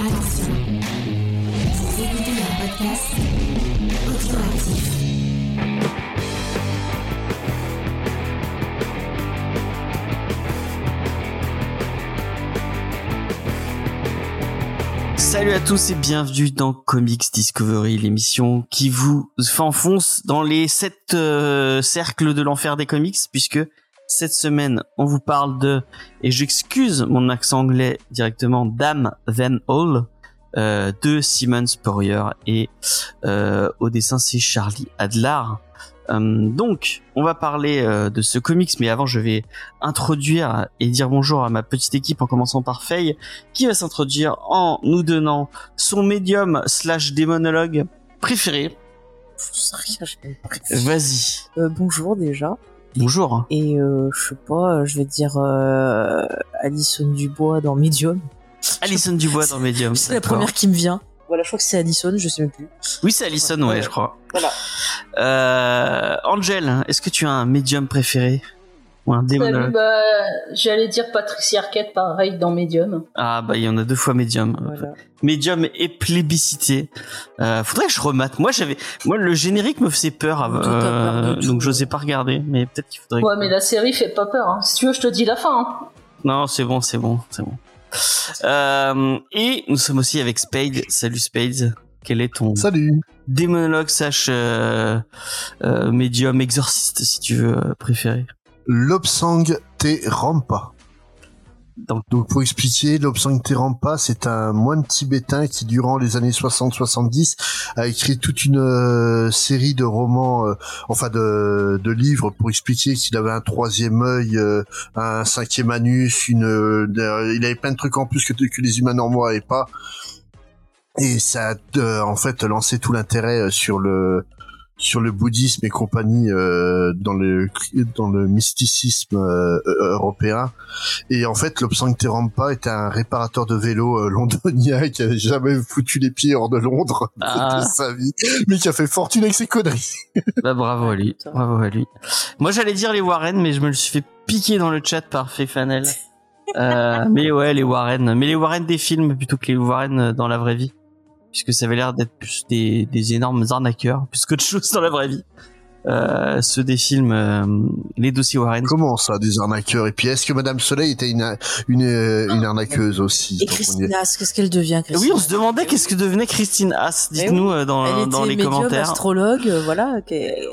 Attention, vous écoutez un podcast. Salut à tous et bienvenue dans Comics Discovery, l'émission qui vous enfonce dans les sept euh, cercles de l'enfer des comics, puisque cette semaine on vous parle de, et j'excuse mon accent anglais directement, Dame Van Hall, euh, de Simon Spurrier, et euh, au dessin c'est Charlie Adlar. Euh, donc, on va parler euh, de ce comics, mais avant, je vais introduire et dire bonjour à ma petite équipe en commençant par Faye, qui va s'introduire en nous donnant son médium slash démonologue préféré. Vas-y. Bonjour déjà. Bonjour. Et euh, je sais pas, je vais dire euh, Alison Dubois dans Medium. Alison Dubois dans Medium. C'est la première qui me vient. Voilà, je crois que c'est Alison, je sais même plus. Oui, c'est Alison, ouais, Ouais. je crois. Voilà. Euh, Angel, est-ce que tu as un médium préféré? Ou un Salut, démonologue bah, j'allais dire Patricia Arquette, pareil, dans Medium. Ah bah il y en a deux fois médium. Voilà. Médium et plébiscité. Euh, faudrait que je remate. Moi j'avais, moi le générique me faisait peur, euh, donc j'osais pas regarder. Mais peut-être qu'il faudrait. Ouais, mais la série fait pas peur. Hein. Si tu veux, je te dis la fin. Hein. Non, c'est bon, c'est bon, c'est bon. Euh, et nous sommes aussi avec Spade. Salut Spade. Quel est ton Salut. démonologue slash euh, euh, médium exorciste si tu veux préféré? Lobsang Te Rampa. Donc- Donc pour expliquer, Lobsang Te Rampa, c'est un moine tibétain qui durant les années 60-70 a écrit toute une euh, série de romans, euh, enfin de, de livres pour expliquer qu'il avait un troisième œil, euh, un cinquième anus, une, euh, il avait plein de trucs en plus que, que les humains normaux avaient pas. Et ça a euh, en fait lancé tout l'intérêt sur le sur le bouddhisme et compagnie euh, dans le dans le mysticisme euh, euh, européen et en fait Lobsang Terampa était un réparateur de vélo euh, londonien qui avait jamais foutu les pieds hors de Londres Ah. de sa vie mais qui a fait fortune avec ses conneries Bah bravo à lui, bravo à lui. Moi j'allais dire les Warren, mais je me le suis fait piquer dans le chat par Fefanel. Euh, mais ouais, les Warren, mais les Warren des films plutôt que les Warren dans la vraie vie, puisque ça avait l'air d'être plus des, des énormes arnaqueurs, plus qu'autre chose dans la vraie vie. Euh, ceux des films, euh, les dossiers Warren. comment ça des arnaqueurs et puis est-ce que Madame Soleil était une une, euh, une arnaqueuse aussi Et on est- Christina, qu'est-ce qu'elle devient Oui, on se demandait qu'est-ce que devenait Christine Haas. Dites-nous euh, Elle dans, était dans les médium, commentaires. astrologue, euh, voilà.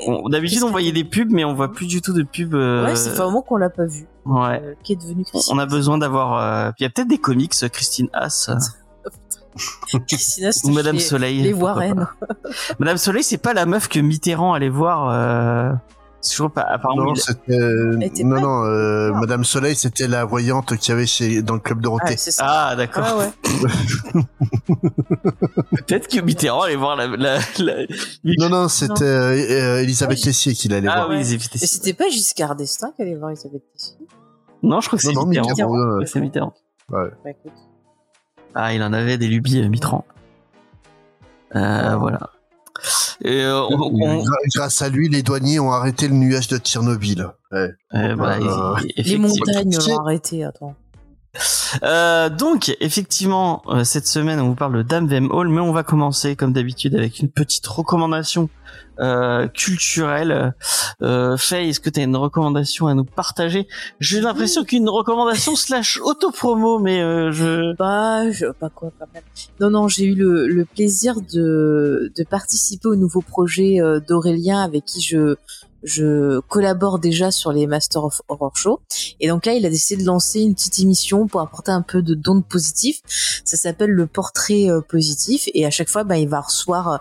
On- D'habitude, on voyait des pubs, mais on voit plus du tout de pubs. euh, Ouais, ça fait un moment qu'on l'a pas vue. ouais. Euh, qui est devenue On Christina a besoin d'avoir. euh, puis Il y a peut-être des comics, euh, Christine Haas. Ou Madame Soleil. Les Warren. Madame Soleil, c'est pas la meuf que Mitterrand allait voir. Euh... pas. Apparemment, non, il- non pas- non euh, Ah. Madame Soleil c'était la voyante qu'il y avait chez dans le club Dorothée Ah, c'est ça. Ah, d'accord. Ah ouais. Peut-être que Mitterrand allait voir la. la, la- Non, non, c'était euh, Elisabeth Ah, Tessier qui l'allait Ah voir. oui, Ouais. ils évitaient Et c'était pas Giscard d'Estaing qui allait voir Elisabeth Tessier? Non, je crois que c'est Mitterrand. Mitterrand, ouais, ouais. Ouais, c'est Mitterrand. Bah écoute. Ah, il en avait des lubies, euh, Mitterrand. Euh, voilà. Et, euh, on- on- Gra- Grâce à lui, les douaniers ont arrêté le nuage de Tchernobyl. Ouais. euh, bah, Euh, Les montagnes l'ont arrêté, attends. Euh, donc, effectivement, euh, cette semaine, on vous parle de Dame Vem Hall, mais on va commencer, comme d'habitude, avec une petite recommandation euh, culturelle. Euh, Faye, est-ce que tu as une recommandation à nous partager? J'ai l'impression qu'une recommandation slash autopromo, mais euh, je... Bah, je, pas quoi, quand même. Non, non, j'ai eu le, le plaisir de, de participer au nouveau projet euh, d'Aurélien avec qui je, je collabore déjà sur les Master of Horror Show. Et donc là, il a décidé de lancer une petite émission pour apporter un peu de d'ondes positifs. Ça s'appelle le portrait euh, positif. Et à chaque fois, bah, il va recevoir euh,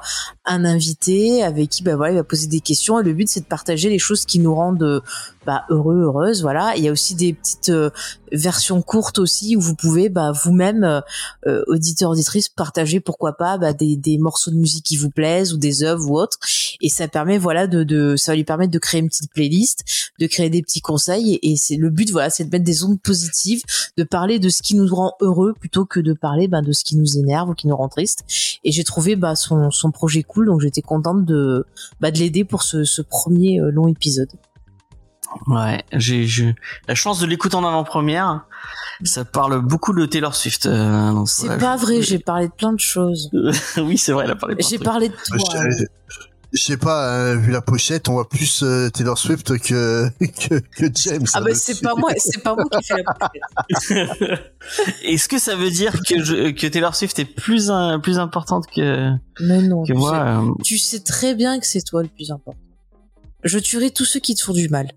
un invité avec qui, bah voilà, il va poser des questions. Et le but, c'est de partager les choses qui nous rendent euh, bah, heureux, heureuses. Voilà. Il y a aussi des petites euh, versions courtes aussi où vous pouvez, bah, vous-même, euh, euh, auditeurs, auditrices, partager pourquoi pas bah, des, des morceaux de musique qui vous plaisent ou des œuvres ou autres. Et ça permet, voilà, de, de, ça va lui permettre de créer une petite playlist, de créer des petits conseils. Et, et c'est le but, voilà, c'est de mettre des ondes positives, de parler de ce qui nous rend heureux plutôt que de parler bah, de ce qui nous énerve ou qui nous rend triste. Et j'ai trouvé bah, son, son projet cool, donc j'étais contente de, bah, de l'aider pour ce, ce premier euh, long épisode. Ouais, j'ai j'ai la chance de l'écouter en avant-première. Ça parle beaucoup de Taylor Swift. euh, C'est pas je- vrai, j'ai parlé de plein de choses. oui, c'est vrai, elle a parlé. de plein de J'ai parlé de Je toi. sais- je sais pas, hein, vu la pochette, on voit plus euh, Taylor Swift que, que, que James. Ah bah c'est pas moi, c'est pas moi qui fais la pochette. Est-ce que ça veut dire que je, que Taylor Swift est plus un- plus importante que non. que tu moi sais- euh, Tu sais très bien que c'est toi le plus important. Je tuerai tous ceux qui te font du mal.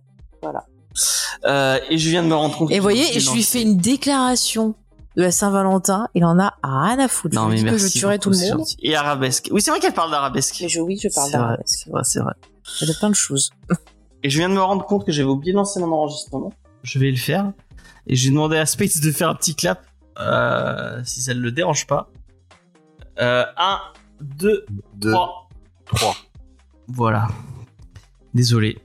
Euh, Et je viens de me rendre compte. Et vous voyez, je lui fais une déclaration de la Saint-Valentin, il en a rien à foutre. Non mais dis que merci. je tuerai tout le monde. gentil. Et arabesque. Oui, c'est vrai qu'elle parle d'arabesque. Mais je, oui, je parle C'est vrai, d'arabesque. c'est vrai, c'est vrai. Il y a plein de choses. Et je viens de me rendre compte que j'avais oublié de lancer mon enregistrement. Je vais le faire. Et j'ai demandé à Space de faire un petit clap, euh, si ça ne le dérange pas. Euh, un, deux, Deux, trois. trois. Voilà. Désolé.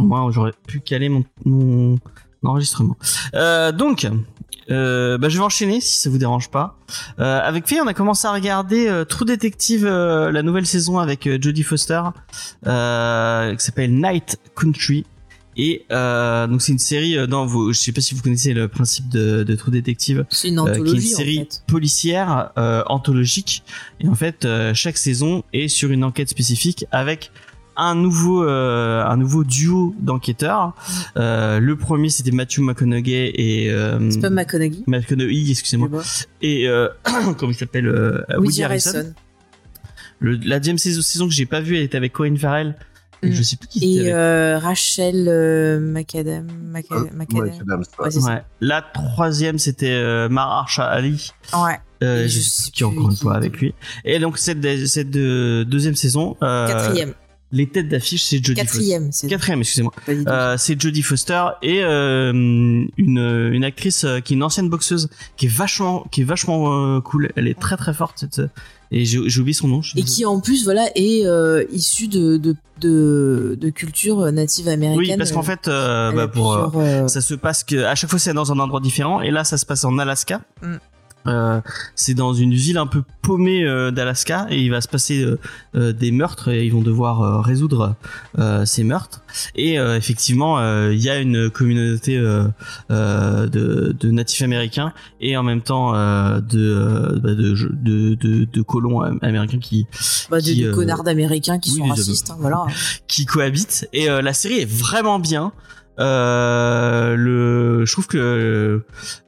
Moi, j'aurais pu caler mon, mon enregistrement. Euh, donc, euh, bah, je vais enchaîner si ça vous dérange pas. Euh, avec Faye, on a commencé à regarder euh, True Detective, euh, la nouvelle saison avec euh, Jodie Foster, euh, qui s'appelle Night Country. Et euh, donc c'est une série euh, dans vos, je sais pas si vous connaissez le principe de, de True Detective, C'est une euh, qui est une anthologie série en fait. policière euh, anthologique et en fait chaque saison est sur une enquête spécifique avec un nouveau euh, un nouveau duo d'enquêteurs Euh, le premier c'était Matthew McConaughey et euh, C'est pas McConaughey. McConaughey excusez-moi et euh, comment il s'appelle euh, Woody, Woody Harrison, Harrison. Le, la deuxième saison, saison que j'ai pas vue elle était avec Corinne Farrell et Mm. je sais plus qui Et euh, Rachel euh, McAdam. Ouais, ouais. Ouais. la troisième c'était euh, Mahershala Ali Ouais. euh, je je sais sais plus qui encore une fois avec lui et donc cette cette deuxième saison euh, Quatrième. Les têtes d'affiche c'est Jodie Foster Quatrième, c'est quatrième excusez-moi. Euh, c'est Jodie Foster et euh, une une actrice euh, qui est une ancienne boxeuse qui est vachement qui est vachement euh, cool elle est très très forte cette et j'ai oublié son nom Et qui en plus voilà est issue de, de, de, de culture native américaine. oui parce qu'en fait bah, pour plusieurs, ça se passe que à chaque fois c'est dans un endroit différent et là ça se passe en Alaska Mm. Euh, c'est dans une ville un peu paumée euh, d'Alaska et il va se passer euh, euh, des meurtres et ils vont devoir résoudre euh, ces meurtres et euh, effectivement euh, il y a une communauté de, de natifs américains et en même temps euh, de, bah, de, de, de, colons am- américains qui bah, de, qui, de euh, connards d'américains qui oui, sont des- racistes. hein, voilà. qui cohabitent et euh, la série est vraiment bien le je trouve que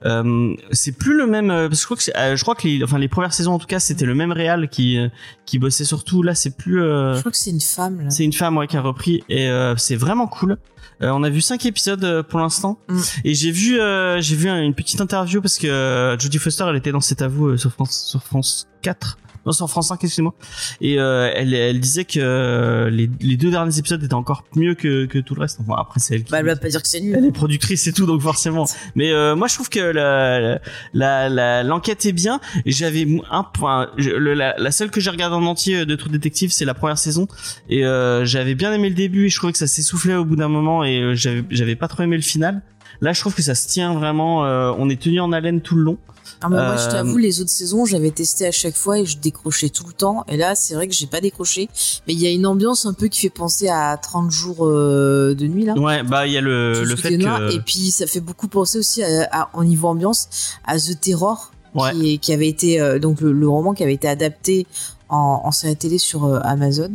euh, c'est plus le même euh, parce que je crois que euh, je crois que les enfin les premières saisons en tout cas c'était le même réal qui euh, qui bossait surtout là c'est plus euh, Je crois que c'est une femme là. c'est une femme ouais, qui a repris et euh, c'est vraiment cool. Euh, on a vu cinq épisodes euh, pour l'instant Mm. et j'ai vu euh, j'ai vu une petite interview parce que euh, Jodie Foster elle était dans cet avou euh, sur France sur France 4 non sur France 5 excusez-moi. Et euh, elle elle disait que euh, les, les deux derniers épisodes étaient encore mieux que, que tout le reste. Enfin après c'est elle qui Bah, elle va pas dire que c'est elle nul. est productrice et tout donc forcément. Mais euh, moi je trouve que la la la- l'enquête est bien. J'avais un point je- le- la, la seule que j'ai regardée en entier de True Detective c'est la première saison. Et euh, j'avais bien aimé le début et je trouvais que ça s'essoufflait au bout d'un moment et euh, j'avais j'avais pas trop aimé le final là je trouve que ça se tient vraiment euh, on est tenu en haleine tout le long Ah, mais moi, je Euh, t'avoue, les autres saisons, j'avais testé à chaque fois et je décrochais tout le temps. Et là, c'est vrai que j'ai pas décroché. Mais il y a une ambiance un peu qui fait penser à 30 jours euh, de nuit, là. ouais bah il y a le le fait que Et puis, ça fait beaucoup penser aussi à, à- au niveau ambiance à The Terror. Ouais. Qui, avait été, donc le, le roman qui avait été adapté en, en série télé sur Amazon.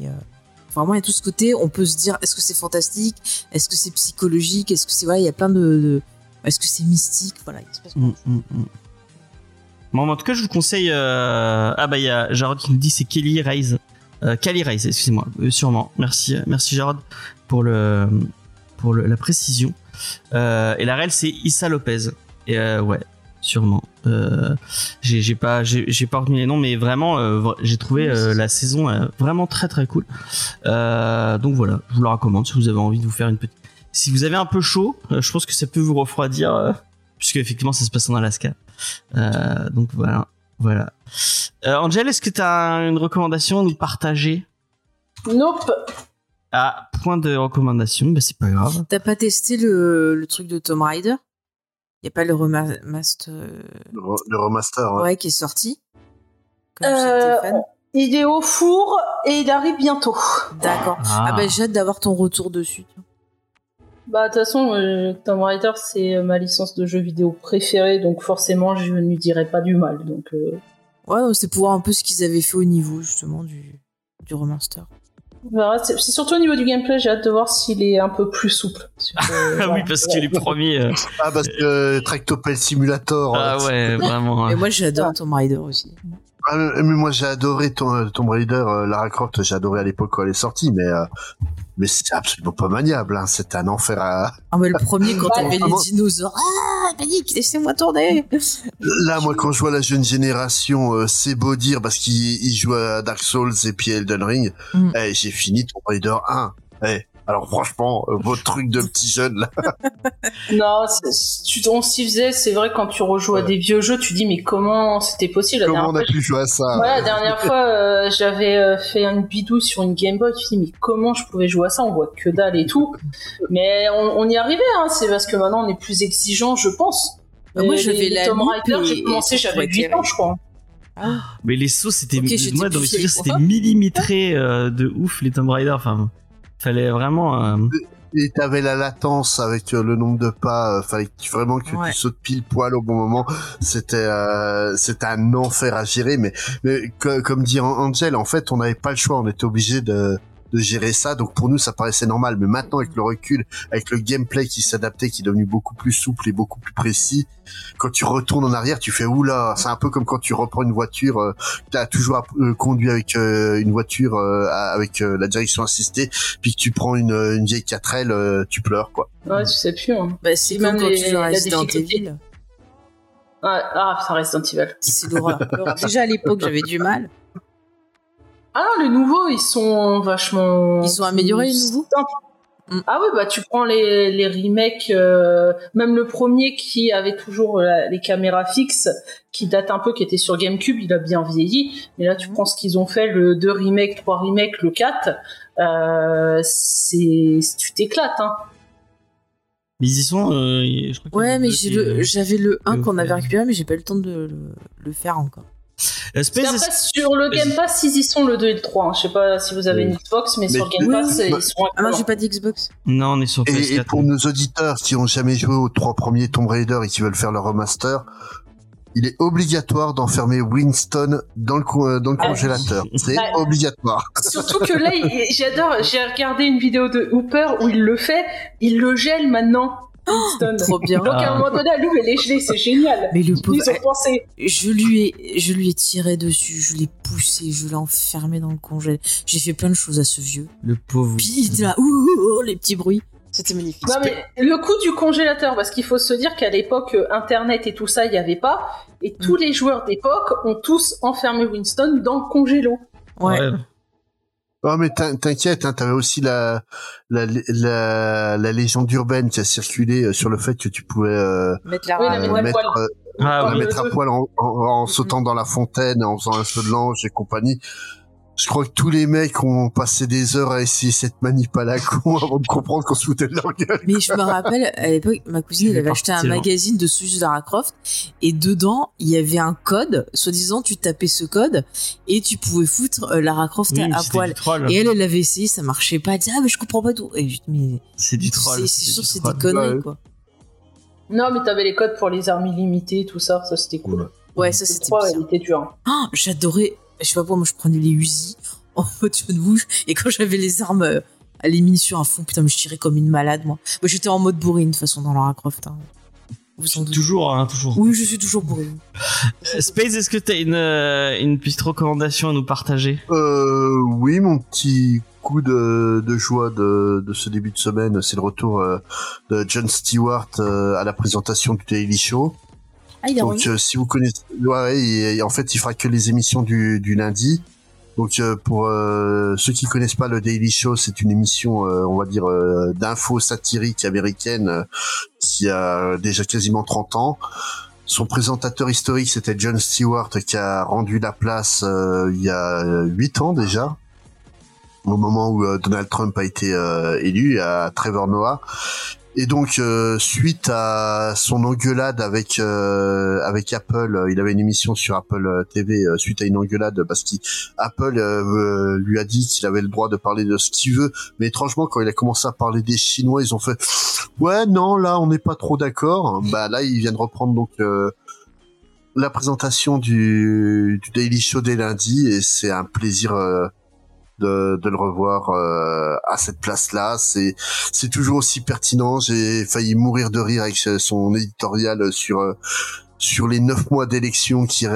Et, vraiment, il y a tout ce côté, on peut se dire, est-ce que c'est fantastique? Est-ce que c'est psychologique? Est-ce que c'est, voilà, il y a plein de, de- est-ce que c'est mystique? Voilà, il se passe Mm, mm, mm. Bon, en tout cas, je vous conseille. euh, Ah bah il y a Jarod qui nous dit c'est Kelly Raise, euh, Kelly Raise, excusez-moi, euh, sûrement. Merci, merci Jarod pour le pour le- la précision. Et la réelle c'est Issa Lopez. Et ouais, sûrement. Euh, j'ai pas j'ai pas retenu les noms, mais vraiment euh, j'ai trouvé euh, la saison euh, vraiment très très cool. Euh, donc voilà, je vous la recommande si vous avez envie de vous faire une petite. Si vous avez un peu chaud, euh, je pense que ça peut vous refroidir. euh, puisque effectivement ça se passe en Alaska. Euh, donc voilà, voilà. Euh, Angel, est-ce que tu as une recommandation à nous partager? Nope. Ah, point de recommandation, bah c'est pas grave. T'as pas testé le, le truc de Tomb Raider? Y a pas le remaster Le, re- le remaster. ouais. ouais. qui est sorti Comme Euh. Il est au four et il arrive bientôt. D'accord. Ah, bah j'ai hâte d'avoir ton retour dessus. Bah de toute façon, euh, Tomb Raider c'est euh, ma licence de jeu vidéo préférée, donc forcément je ne lui dirais pas du mal. Donc euh, Ouais, non, c'était pour voir un peu ce qu'ils avaient fait au niveau justement du, du remaster. Verra. c'est surtout au niveau du gameplay, j'ai hâte de voir s'il est un peu plus souple. Ah oui, parce que les premiers. euh, Ah, parce que euh, Tractopelle Simulator. Ah euh, ouais, vraiment. Et hein. moi j'adore Tomb Raider aussi. ah, mais moi, j'ai adoré Tom- Tomb Raider, euh, Lara Croft, j'ai adoré à l'époque quand elle est sortie, mais, euh, mais c'est absolument pas maniable, hein. C'était un enfer à, Ah mais le premier quand Ouais, t'avais les vraiment. dinosaures. Ah, panique, laissez-moi tourner. Là, moi, quand je vois la jeune génération, euh, c'est beau dire parce qu'ils ils jouent à Dark Souls et puis Elden Ring. Mm. Eh, j'ai fini Tomb Raider 1. Eh, alors franchement, euh, votre truc de petit jeune là. Non, c'est- tu, on s'y faisait. C'est vrai quand tu rejoues à des vieux jeux, tu dis mais comment c'était possible la Comment on a fois, pu jouer à ça? Voilà, la dernière fois, euh, j'avais euh, fait une bidouille sur une Game Boy. Je suis dit, mais comment je pouvais jouer à ça? On voit que dalle et tout. Mais on, on y arrivait, hein. c'est parce que maintenant on est plus exigeant, je pense. Bah, moi les- les la Tomb loupe Raider, j'ai commencé, j'avais pour 8 ans, je crois. Mais les sauts, c'était. Ok, j'étais moi, dans mes souvenirs, c'était millimétré euh, de ouf, les Tomb Raider. Enfin, fallait vraiment. euh, Et t'avais la latence avec euh, le nombre de pas. euh, fallait que- vraiment que Ouais. tu sautes pile poil au bon moment. C'était euh, c'était un enfer à gérer. Mais, mais co- comme dit An- Angel, en fait, on n'avait pas le choix. On était obligé de de gérer ça. Donc pour nous, ça paraissait normal. Mais maintenant, avec le recul, avec le gameplay qui s'adaptait, qui est devenu beaucoup plus souple et beaucoup plus précis, quand tu retournes en arrière, tu fais oula. C'est un peu comme quand tu reprends une voiture. Euh, T'as toujours euh, conduit avec euh, une voiture euh, avec euh, la direction assistée puis que tu prends une, une vieille 4L, euh, tu pleures quoi. Ouais, tu sais plus. Hein. Bah, c'est comme même quand les- tu joues à Resident. Evil. Ouais, ah, ça reste un petit val. C'est l'horreur. Déjà à l'époque j'avais du mal. Ah non, les nouveaux, ils sont vachement. Ils sont améliorés, les nouveaux. Mm. Ah oui, bah tu prends les, les remakes, euh, même le premier qui avait toujours la- les caméras fixes, qui date un peu, qui était sur GameCube, il a bien vieilli. Mais là, tu prends ce qu'ils ont fait, le 2 remake, 3 remake, le 4, euh, c'est, tu t'éclates, hein. Mais ils y sont. euh, je crois Ouais, mais qui- le- j'avais le 1 le qu'on avait récupéré, mais j'ai pas eu le temps de le, le faire encore. Space, Et après, est-ce- sur le. Game Pass, ils y sont le 2 et le 3. hein. Je sais pas si vous avez une Xbox, mais, Mais- sur Game Oui, Pass, oui. ils sont Ah non, j'ai pas d'Xbox. Non, on est sur Et, et PS4. pour nos auditeurs qui ont jamais joué aux trois premiers Tomb Raider et qui veulent faire leur remaster, il est obligatoire d'enfermer Winston dans le, euh, dans le Ah. congélateur. C'est Ouais. obligatoire. Surtout que là, j'adore, j'ai regardé une vidéo de Hooper où il le fait, il le gèle maintenant. Winston. Trop bien. Donc à un moment donné, elle est gelée, c'est génial. Mais le pauvre, Ils ont pensé. je lui ai, je lui ai tiré dessus, je l'ai poussé, je l'ai enfermé dans le congé. J'ai fait plein de choses à ce vieux. Le pauvre. Puis là, ouh, ouh, ouh, les petits bruits. C'était magnifique. Non mais le coup du congélateur, parce qu'il faut se dire qu'à l'époque, euh, Internet et tout ça, il n'y avait pas. Et tous les joueurs d'époque ont tous enfermé Winston dans le congélo. Ouais. Non mais t'in- t'inquiète, hein, t'avais aussi la, la, la, la légende urbaine qui a circulé euh, sur le fait que tu pouvais euh, Mettre la Oui, euh, mettre, euh, Ah à deux. poil en, en, en sautant dans la fontaine, en faisant un feu de l'ange et compagnie. Je crois que tous les mecs ont passé des heures à essayer cette manip à la con avant de comprendre qu'on se foutait de leur gueule. Mais je me rappelle, à l'époque, ma cousine, elle avait acheté un alors. magazine de Suze Lara Croft, et dedans, il y avait un code, soi-disant, tu tapais ce code, et tu pouvais foutre euh, Lara Croft Oui, à, poil. Et elle, elle avait essayé, ça marchait pas. Elle disait, ah, mais je comprends pas tout. Et je dis, mais C'est du troll. c'est sûr, c'est des conneries, Ouais. quoi. Non, mais t'avais les codes pour les armes illimitées, tout ça, ça c'était cool. Ouais, ça, c'était 3, bien. il était dur. Ah, j'adorais, je sais pas pourquoi, moi, je prenais les Uzi en mode feu de bouche, et quand j'avais les armes, euh, les munitions à fond, putain, mais je tirais comme une malade, moi. Moi, j'étais en mode bourrine, de toute façon, dans Lara Croft. Hein. Vous en doutez. Toujours, hein, toujours. Oui, je suis toujours bourrine. Euh, Space, est-ce que t'as une, euh, une petite recommandation à nous partager? Euh, oui, mon petit coup de, de joie de, de ce début de semaine, c'est le retour euh, de John Stewart euh, à la présentation du Daily Show. Ah, il est Donc, euh, si vous connaissez, ouais, et, et en fait, il fera que les émissions du, du lundi. Donc, euh, pour euh, ceux qui connaissent pas le Daily Show, c'est une émission, on va dire, d'infos satiriques américaine qui a déjà quasiment 30 ans. Son présentateur historique, c'était John Stewart, qui a rendu la place il y a 8 ans déjà, au moment où Donald Trump a été élu, à Trevor Noah. Et donc euh, suite à son engueulade avec euh, avec Apple, euh, il avait une émission sur Apple TV suite à une engueulade parce qu'Apple lui a dit qu'il avait le droit de parler de ce qu'il veut, mais étrangement quand il a commencé à parler des Chinois, ils ont fait ouais non là on n'est pas trop d'accord. Bah là ils viennent reprendre donc la présentation du, du Daily Show dès lundi et c'est un plaisir de, de le revoir euh, à cette place-là. C'est c'est toujours aussi pertinent. J'ai failli mourir de rire avec son éditorial sur euh, sur les neuf mois d'élection qui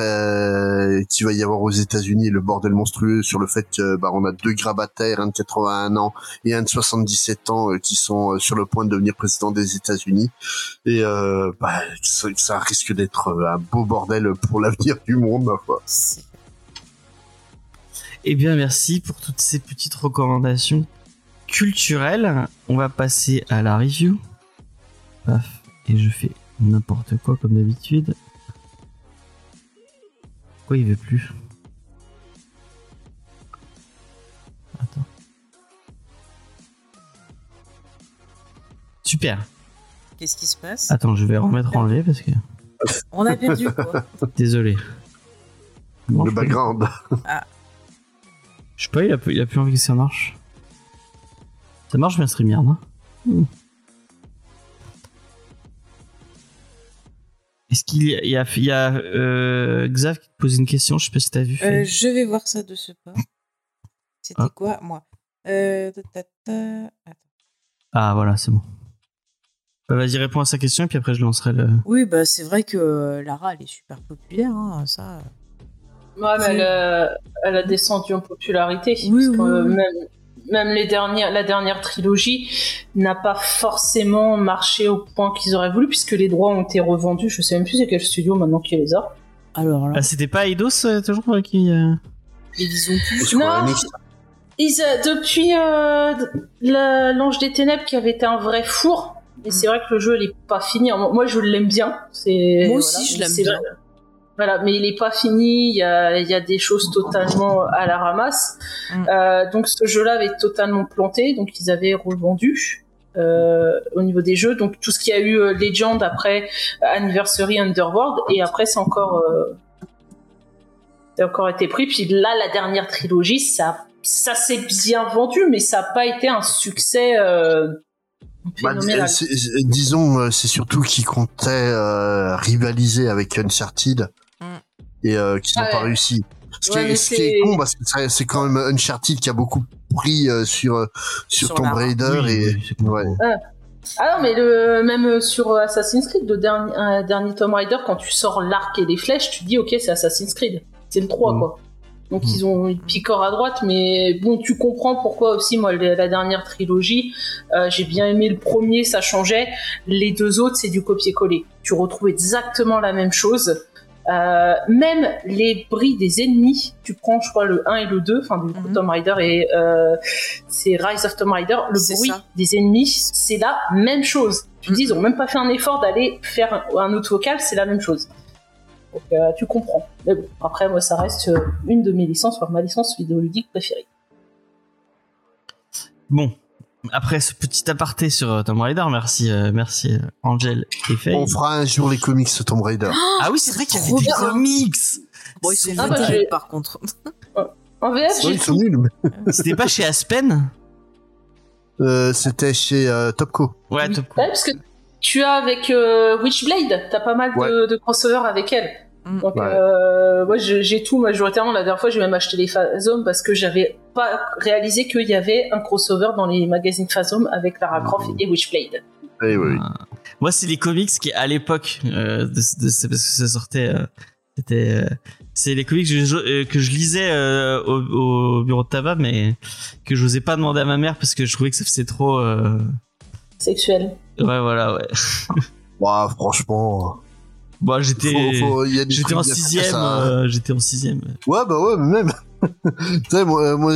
qui va y avoir aux États-Unis, le bordel monstrueux sur le fait que bah on a deux grabataires, un de 81 ans et un de 77 ans euh, qui sont sur le point de devenir président des États-Unis et euh, bah, ça, risque d'être un beau bordel pour l'avenir du monde foi. Eh bien, merci pour toutes ces petites recommandations culturelles. On va passer à la review. Paf. Et je fais n'importe quoi comme d'habitude. Pourquoi il veut plus? Attends. Super. Qu'est-ce qui se passe? Attends, je vais remettre en lait parce que. On a perdu quoi Désolé. le background. Ah. Je sais pas, il a, il a plus envie que ça marche. Ça marche bien StreamYard, hein hmm. Est-ce qu'il y a, il y a, il y a euh, Xav qui te pose une question? Je sais pas si t'as vu. Euh, je vais voir ça de ce pas. C'était ah. quoi, moi? Euh, Ah, voilà, c'est bon. Bah, Vas-y, réponds à sa question et puis après je lancerai le. Oui, bah c'est vrai que Lara, elle est super populaire, hein, ça. Ouais, mais elle a, descendu en popularité. Oui, oui. Même, les dernières, la dernière trilogie n'a pas forcément marché au point qu'ils auraient voulu, puisque les droits ont été revendus. Je sais même plus c'est quel studio maintenant qui les a. Alors là. Ah, c'était pas Eidos euh, toujours qui. Euh... Ils ont plus. Non, ils, depuis euh, l'Ange des Ténèbres qui avait été un vrai four. Et c'est mm. vrai que le jeu il est pas fini. Moi je l'aime bien. Moi aussi je l'aime bien. Voilà, mais il n'est pas fini. Il y a, des choses totalement à la ramasse. Mm. Euh, donc ce jeu-là avait totalement planté, donc ils avaient revendu. Euh, au niveau des jeux, donc tout ce qui a eu euh, Legend après Anniversary Underworld et après c'est encore encore été pris. Puis là la dernière trilogie, ça ça s'est bien vendu, mais ça n'a pas été un succès. Bah, disons, c'est surtout qu'ils comptaient rivaliser avec Uncharted et euh, qui n'ont pas réussi. Ce, qui, est, ce qui, est, con parce que c'est quand même Uncharted qui a beaucoup pris euh, sur euh, sur, Tomb Raider et ouais. Ah. ah. non mais le même sur Assassin's Creed le dernier dernier Tomb Raider quand tu sors l'arc et les flèches tu dis ok c'est Assassin's Creed c'est le 3 mm. quoi. Donc mm. ils ont une picore à droite, mais bon, tu comprends pourquoi aussi, moi, la dernière trilogie, j'ai bien aimé le premier, ça changeait. Les deux autres, c'est du copier-coller. Tu retrouves exactement la même chose. Euh, même les bris des ennemis, tu prends, je crois, le 1 et le 2, enfin, du coup, mhm. Tomb Raider et euh, c'est Rise of Tomb Raider, le bruit des ennemis, c'est la même chose. Tu dis, ils ont même pas fait un effort d'aller faire un, autre vocal, c'est la même chose. Donc, euh, tu comprends. Mais bon, après, moi, ça reste une de mes licences, voire ma licence vidéoludique préférée. Bon, après ce petit aparté sur euh, Tomb Raider, merci, euh, merci euh, Angel et Faye. On fera un jour les comics de Tomb Raider. ah oui, c'est vrai qu'il y avait des comics. Bon, ils sont ah, par contre. En VF, ils sont nuls. C'était pas chez Aspen? Euh, C'était chez Topco. Ouais, Topco. Ouais, parce que tu as avec Witchblade, t'as pas mal de, de crossover avec elle. Mm. Donc, euh, j'ai tout majoritairement. La dernière fois, j'ai même acheté les Phasm parce que j'avais pas réalisé qu'il y avait un crossover dans les magazines Phasm avec Lara Croft mm. et Witchblade. Eh oui. Ah. Moi, c'est les comics qui, à l'époque, euh, parce que ça sortait, euh, c'était, euh, c'est les comics que je, que je lisais au, au, bureau de tabac, mais que je n'osais pas demander à ma mère parce que je trouvais que ça faisait trop sexuel. Ouais, voilà, ouais. ouais franchement. Bon, bah, j'étais, j'étais en sixième, euh, j'étais en sixième. Ouais, bah ouais, même. tu sais, moi, euh, moi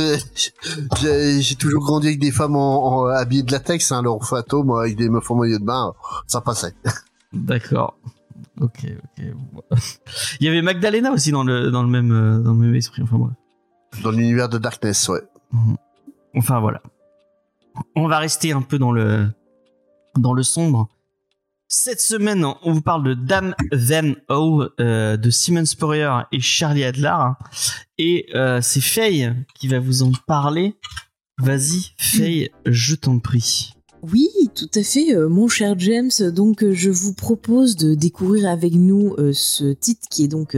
j'ai toujours grandi avec des femmes en, en habillées de latex, hein, alors fato, moi, avec des meufs en maillot de bain, ça passait. D'accord. Ok, ok. Il y avait Magdalena aussi dans le, dans le même, euh, dans le même esprit, enfin, moi. Dans l'univers de Darkness, ouais. Enfin, voilà. On va rester un peu dans le, dans le sombre. Cette semaine, on vous parle de Dame Van Hall euh, de Simon Spurrier et Charlie Adler. Et euh, c'est Faye qui va vous en parler. Vas-y, Faye, je t'en prie. Oui, tout à fait, euh, mon cher James. Donc, euh, je vous propose de découvrir avec nous ce titre qui est donc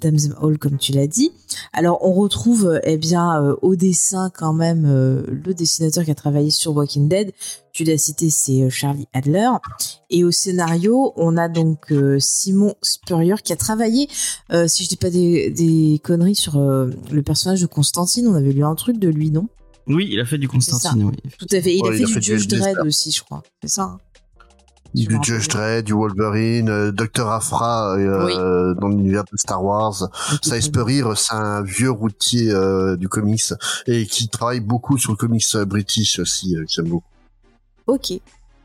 Damsel Hall, comme tu l'as dit. Alors, on retrouve eh bien euh, au dessin quand même euh, le dessinateur qui a travaillé sur Walking Dead. Tu l'as cité, c'est euh, Charlie Adler. Et au scénario, on a donc euh, Simon Spurrier qui a travaillé, euh, si je dis pas des, des conneries, sur euh, le personnage de Constantine. On avait lu un truc de lui, non? Oui, il a fait du Constantine, oui. Tout à fait. Il Ouais, a il fait a du fait du Judge. Dredd aussi, je crois. C'est ça. hein? Du Judge. Dredd, du Wolverine, euh, Dr. Afra euh, dans l'univers de Star Wars. Très Spurrier, c'est un vieux routier euh, du comics et qui travaille beaucoup sur le comics euh, british aussi, euh, j'aime beaucoup. Ok,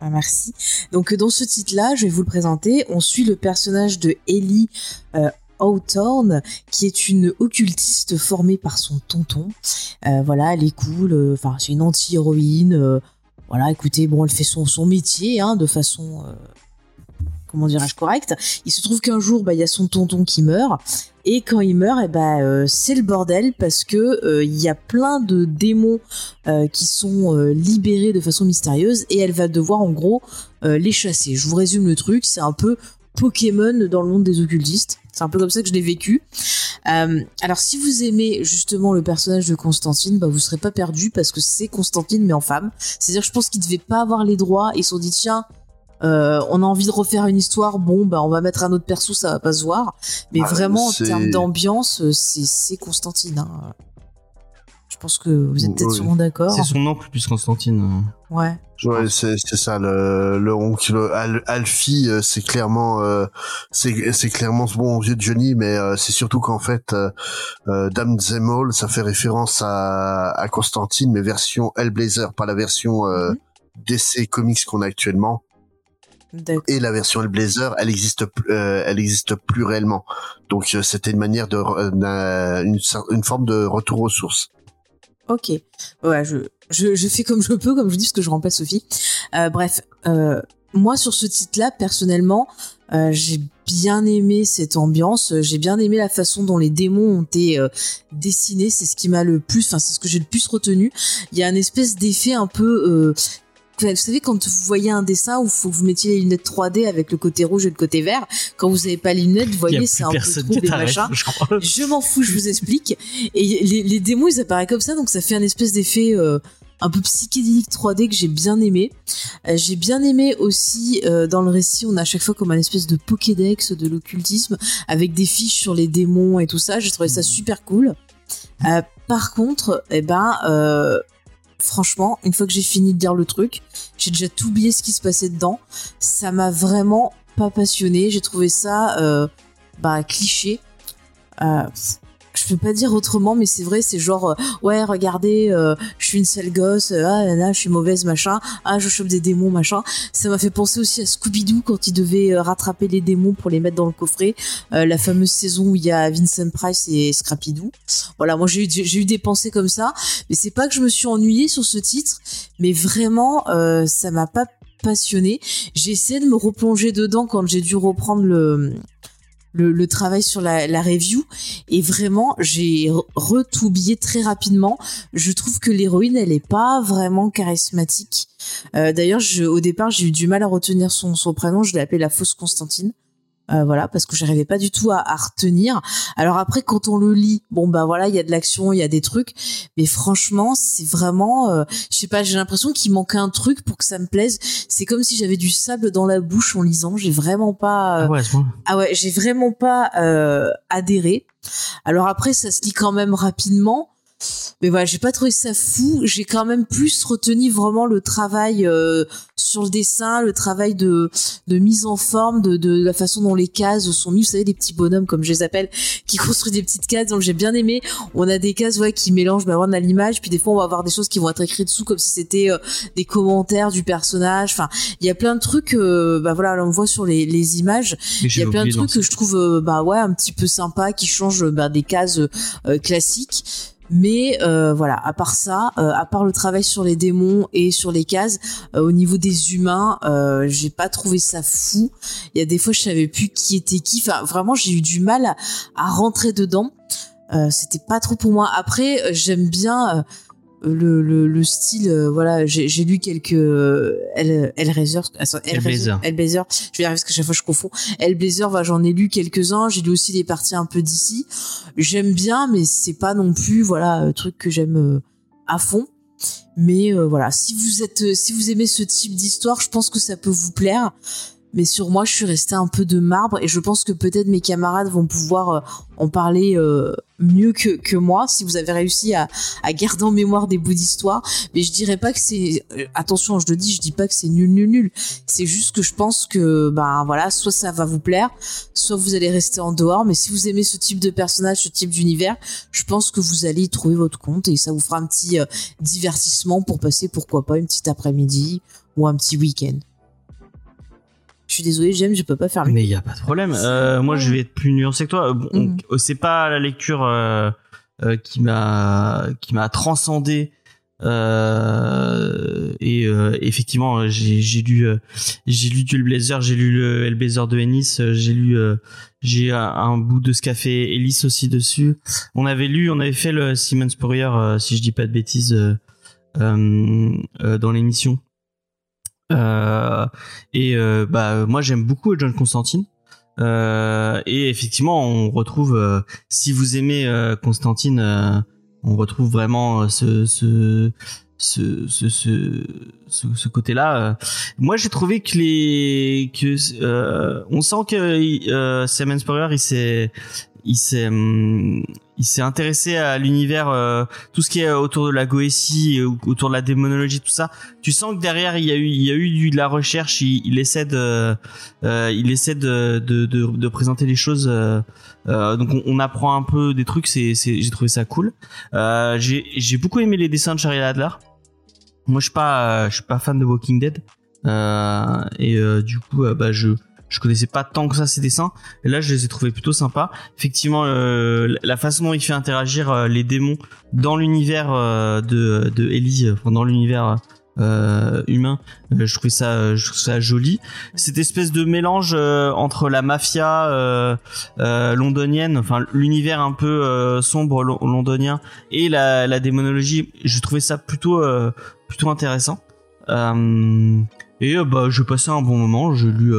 Ah, merci. Donc euh, dans ce titre-là, je vais vous le présenter. On suit le personnage de Ellie euh, Hawthorne, qui est une occultiste formée par son tonton. Euh, voilà, elle est cool. euh, Enfin, c'est une anti-héroïne. Voilà, écoutez, bon, elle fait son, son métier hein, de façon, euh, comment dirais-je, correcte. Il se trouve qu'un jour, bah, il y a son tonton qui meurt. Et quand il meurt, eh ben, euh, c'est le bordel parce que euh, il y a plein de démons euh, qui sont libérés de façon mystérieuse et elle va devoir en gros les chasser. Je vous résume le truc, c'est un peu Pokémon dans le monde des occultistes. C'est un peu comme ça que je l'ai vécu. Euh, alors si vous aimez justement le personnage de Constantine, bah vous serez pas perdu parce que c'est Constantine mais en femme. C'est-à-dire je pense qu'ils devaient pas avoir les droits. Ils se sont dit tiens. euh, on a envie de refaire une histoire, bon, bah, on va mettre un autre perso, ça va pas se voir. Mais Ah, vraiment, en termes d'ambiance, euh, c'est c'est Constantine. hein. Je pense que vous êtes peut-être Oui. sûrement d'accord. C'est son oncle plus Constantine. Ouais. Ouais, c'est ça le le oncle Al, Alfie, euh, c'est clairement euh, c'est clairement ce bon vieux de Johnny, mais euh, c'est surtout qu'en fait euh, Dame Zemol, ça fait référence à à Constantine, mais version Hellblazer, pas la version euh, Mhm. DC Comics qu'on a actuellement. Et la version Hellblazer, elle existe euh, elle existe plus réellement. Donc euh, c'était une manière de une forme de retour aux sources. Ok. Ouais, je, je, je fais comme je peux, comme je dis, parce que je remplace Sophie. Euh, bref, euh, moi, sur ce titre-là, personnellement, euh, j'ai bien aimé cette ambiance. J'ai bien aimé la façon dont les démons ont été dessinés. C'est ce qui m'a le plus, enfin, c'est ce que j'ai le plus retenu. Il y a un espèce d'effet un peu... Vous savez, quand vous voyez un dessin où faut que vous mettiez les lunettes 3D avec le côté rouge et le côté vert, quand vous n'avez pas les lunettes, vous voyez, c'est un peu trop des machins. je m'en fous, je vous explique. Et les, les démos, ils apparaissent comme ça, donc ça fait un espèce d'effet euh, un peu psychédélique 3D que j'ai bien aimé. Euh, j'ai bien aimé aussi euh, dans le récit, on a à chaque fois comme un espèce de Pokédex de l'occultisme avec des fiches sur les démons et tout ça. J'ai trouvé ça super cool. Euh, par contre, eh ben, franchement, une fois que j'ai fini de lire le truc, j'ai déjà tout oublié ce qui se passait dedans. Ça m'a vraiment pas passionné. J'ai trouvé ça euh, bah, cliché. Euh, je peux pas dire autrement, mais c'est vrai, c'est genre, euh, ouais, regardez, euh, je suis une sale gosse, euh, ah là, je suis mauvaise, machin, ah, je chope des démons, machin. Ça m'a fait penser aussi à Scooby-Doo quand il devait euh, rattraper les démons pour les mettre dans le coffret, la fameuse saison où il y a Vincent Price et Scrappy-Doo. Voilà, moi j'ai eu, des pensées comme ça, mais c'est pas que je me suis ennuyée sur ce titre, mais vraiment, ça m'a pas passionné. J'ai essayé de me replonger dedans quand j'ai dû reprendre le le, le travail sur la, la review. Et vraiment j'ai re- retoublié très rapidement. Je trouve que l'héroïne elle est pas vraiment charismatique. Euh, d'ailleurs au départ j'ai eu du mal à retenir son, son prénom. Je l'ai appelée la fausse Constantine Euh, voilà parce que j'arrivais pas du tout à, à retenir. Alors après quand on le lit bon bah voilà il y a de l'action il y a des trucs. Mais franchement c'est vraiment euh, je sais pas j'ai l'impression qu'il manquait un truc pour que ça me plaise. C'est comme si j'avais du sable dans la bouche en lisant. J'ai vraiment pas euh, Ah ouais, ah ouais, j'ai vraiment pas euh, adhéré. Alors après, ça se lit quand même rapidement. Mais voilà, j'ai pas trouvé ça fou. J'ai quand même plus retenu vraiment le travail euh, sur le dessin, le travail de, de mise en forme, de, de la façon dont les cases sont mises. Vous savez, des petits bonhommes, comme je les appelle, qui construisent des petites cases. Donc j'ai bien aimé. On a des cases ouais, qui mélangent, bah, on a l'image, puis des fois on va avoir des choses qui vont être écrites dessous comme si c'était euh, des commentaires du personnage. Enfin, il y a plein de trucs. euh, bah voilà, là, on voit sur les, les images. Il y a plein de trucs que je trouve euh, bah ouais un petit peu sympa qui changent bah, des cases euh, classiques. Mais euh, voilà, à part ça, euh, à part le travail sur les démons et sur les cases, euh, au niveau des humains, euh, j'ai pas trouvé ça fou. Il y a des fois, je savais plus qui était qui. Enfin, vraiment, j'ai eu du mal à, à rentrer dedans. Euh, C'était pas trop pour moi. Après, euh, j'aime bien. Le, le, le style, euh, voilà, j'ai lu quelques euh, El, Hellraiser, attends, Hellblazer. Hellblazer. Je vais y arriver parce que chaque fois je confonds. Hellblazer, voilà, j'en ai lu quelques-uns. J'ai lu aussi des parties un peu d'ici. J'aime bien, mais c'est pas non plus, voilà, un truc que j'aime euh, à fond. Mais euh, voilà, si vous êtes, si vous aimez ce type d'histoire, je pense que ça peut vous plaire. Mais sur moi, je suis restée un peu de marbre et je pense que peut-être mes camarades vont pouvoir euh, en parler euh, mieux que, que moi si vous avez réussi à, à garder en mémoire des bouts d'histoire. Mais je dirais pas que c'est, euh, attention, je le dis, je dis pas que c'est nul, nul, nul. C'est juste que je pense que, ben voilà, soit ça va vous plaire, soit vous allez rester en dehors. Mais si vous aimez ce type de personnage, ce type d'univers, je pense que vous allez y trouver votre compte et ça vous fera un petit divertissement pour passer, pourquoi pas, une petite après-midi ou un petit week-end. Je suis désolée, j'aime, je peux pas faire mieux. Mais il y a pas de problème. Euh, moi, je vais être plus nuancé que toi. Bon, on- Mhm. c'est pas la lecture euh, euh, qui m'a qui m'a transcendé. Euh, et euh, effectivement, j'ai lu euh, j'ai lu du Hellblazer, j'ai lu le Hellblazer de Ennis, euh, j'ai lu euh, j'ai un, un bout de ce qu'a fait Ellis aussi dessus. On avait lu, on avait fait le Simon Spurrier, euh, si je dis pas de bêtises, euh, euh, euh, dans l'émission. Euh, et euh, bah moi j'aime beaucoup John Constantine. Euh, et effectivement, on retrouve, si vous aimez Constantine, on retrouve vraiment ce ce ce ce ce, ce, côté-là. Moi, j'ai trouvé que les que euh, on sent que euh, Simon Spurrier, il s'est il s'est hum, il s'est intéressé à l'univers euh, tout ce qui est autour de la Goétie autour de la démonologie tout ça. Tu sens que derrière il y a eu il y a eu de la recherche. Il, il essaie de euh, il essaie de, de, de, de présenter les choses euh, euh, donc on, on apprend un peu des trucs. C'est j'ai trouvé ça cool. Euh, j'ai j'ai beaucoup aimé les dessins de Charlie Adler. Moi je suis pas euh, je suis pas fan de Walking Dead. Et du coup bah je je connaissais pas tant que ça ces dessins. Et là je les ai trouvés plutôt sympas. Effectivement euh, la façon dont il fait interagir euh, les démons dans l'univers euh, de Ellie dans l'univers humain je trouvais ça je joli. Cette espèce de mélange entre la mafia londonienne enfin l'univers un peu sombre lo- londonien et la, démonologie je trouvais ça plutôt plutôt intéressant. Et bah j'ai passé un bon moment. J'ai lu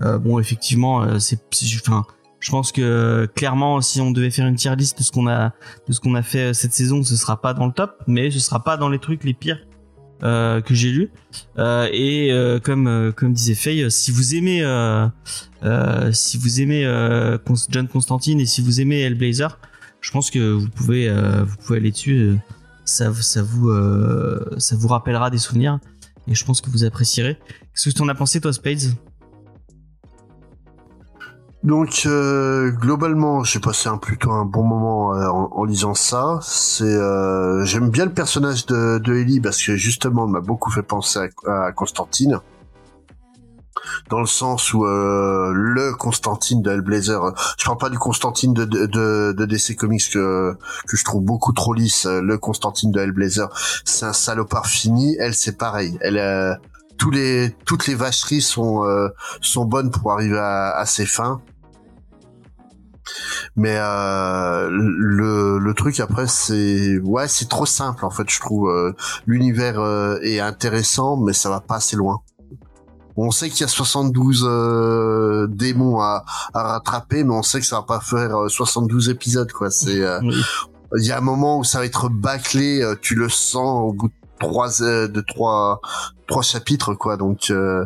bon effectivement euh, c'est enfin je pense que euh, clairement si on devait faire une tier list de ce qu'on a de ce qu'on a fait euh, cette saison ce sera pas dans le top mais ce sera pas dans les trucs les pires euh, que j'ai lu. Euh, et euh, comme euh, comme disait Faye euh, si vous aimez euh, euh, si vous aimez euh, John Constantine et si vous aimez Hellblazer je pense que vous pouvez euh, vous pouvez aller dessus euh, ça ça vous euh, ça vous rappellera des souvenirs et je pense que vous apprécierez. Qu'est-ce que tu en as pensé toi Spades? Donc euh, globalement, j'ai passé un plutôt un bon moment euh, en, en lisant ça. C'est euh, j'aime bien le personnage de, de Ellie parce que justement, il m'a beaucoup fait penser à, à Constantine. Dans le sens où euh, le Constantine de Hellblazer, je parle pas du Constantine de, de, de, de DC Comics que, que je trouve beaucoup trop lisse. Le Constantine de Hellblazer, c'est un salopard fini. Elle, c'est pareil. Elle, euh, tous les, toutes les vacheries sont, euh, sont bonnes pour arriver à, à ses fins. Mais euh, le, le truc après c'est ouais c'est trop simple en fait je trouve euh, l'univers euh, est intéressant mais ça va pas assez loin. On sait qu'il y a 72 euh, démons à, à rattraper mais on sait que ça va pas faire euh, 72 épisodes quoi. C'est euh, Oui. il y a un moment où ça va être bâclé, tu le sens au bout de trois de trois trois chapitres quoi. Donc euh,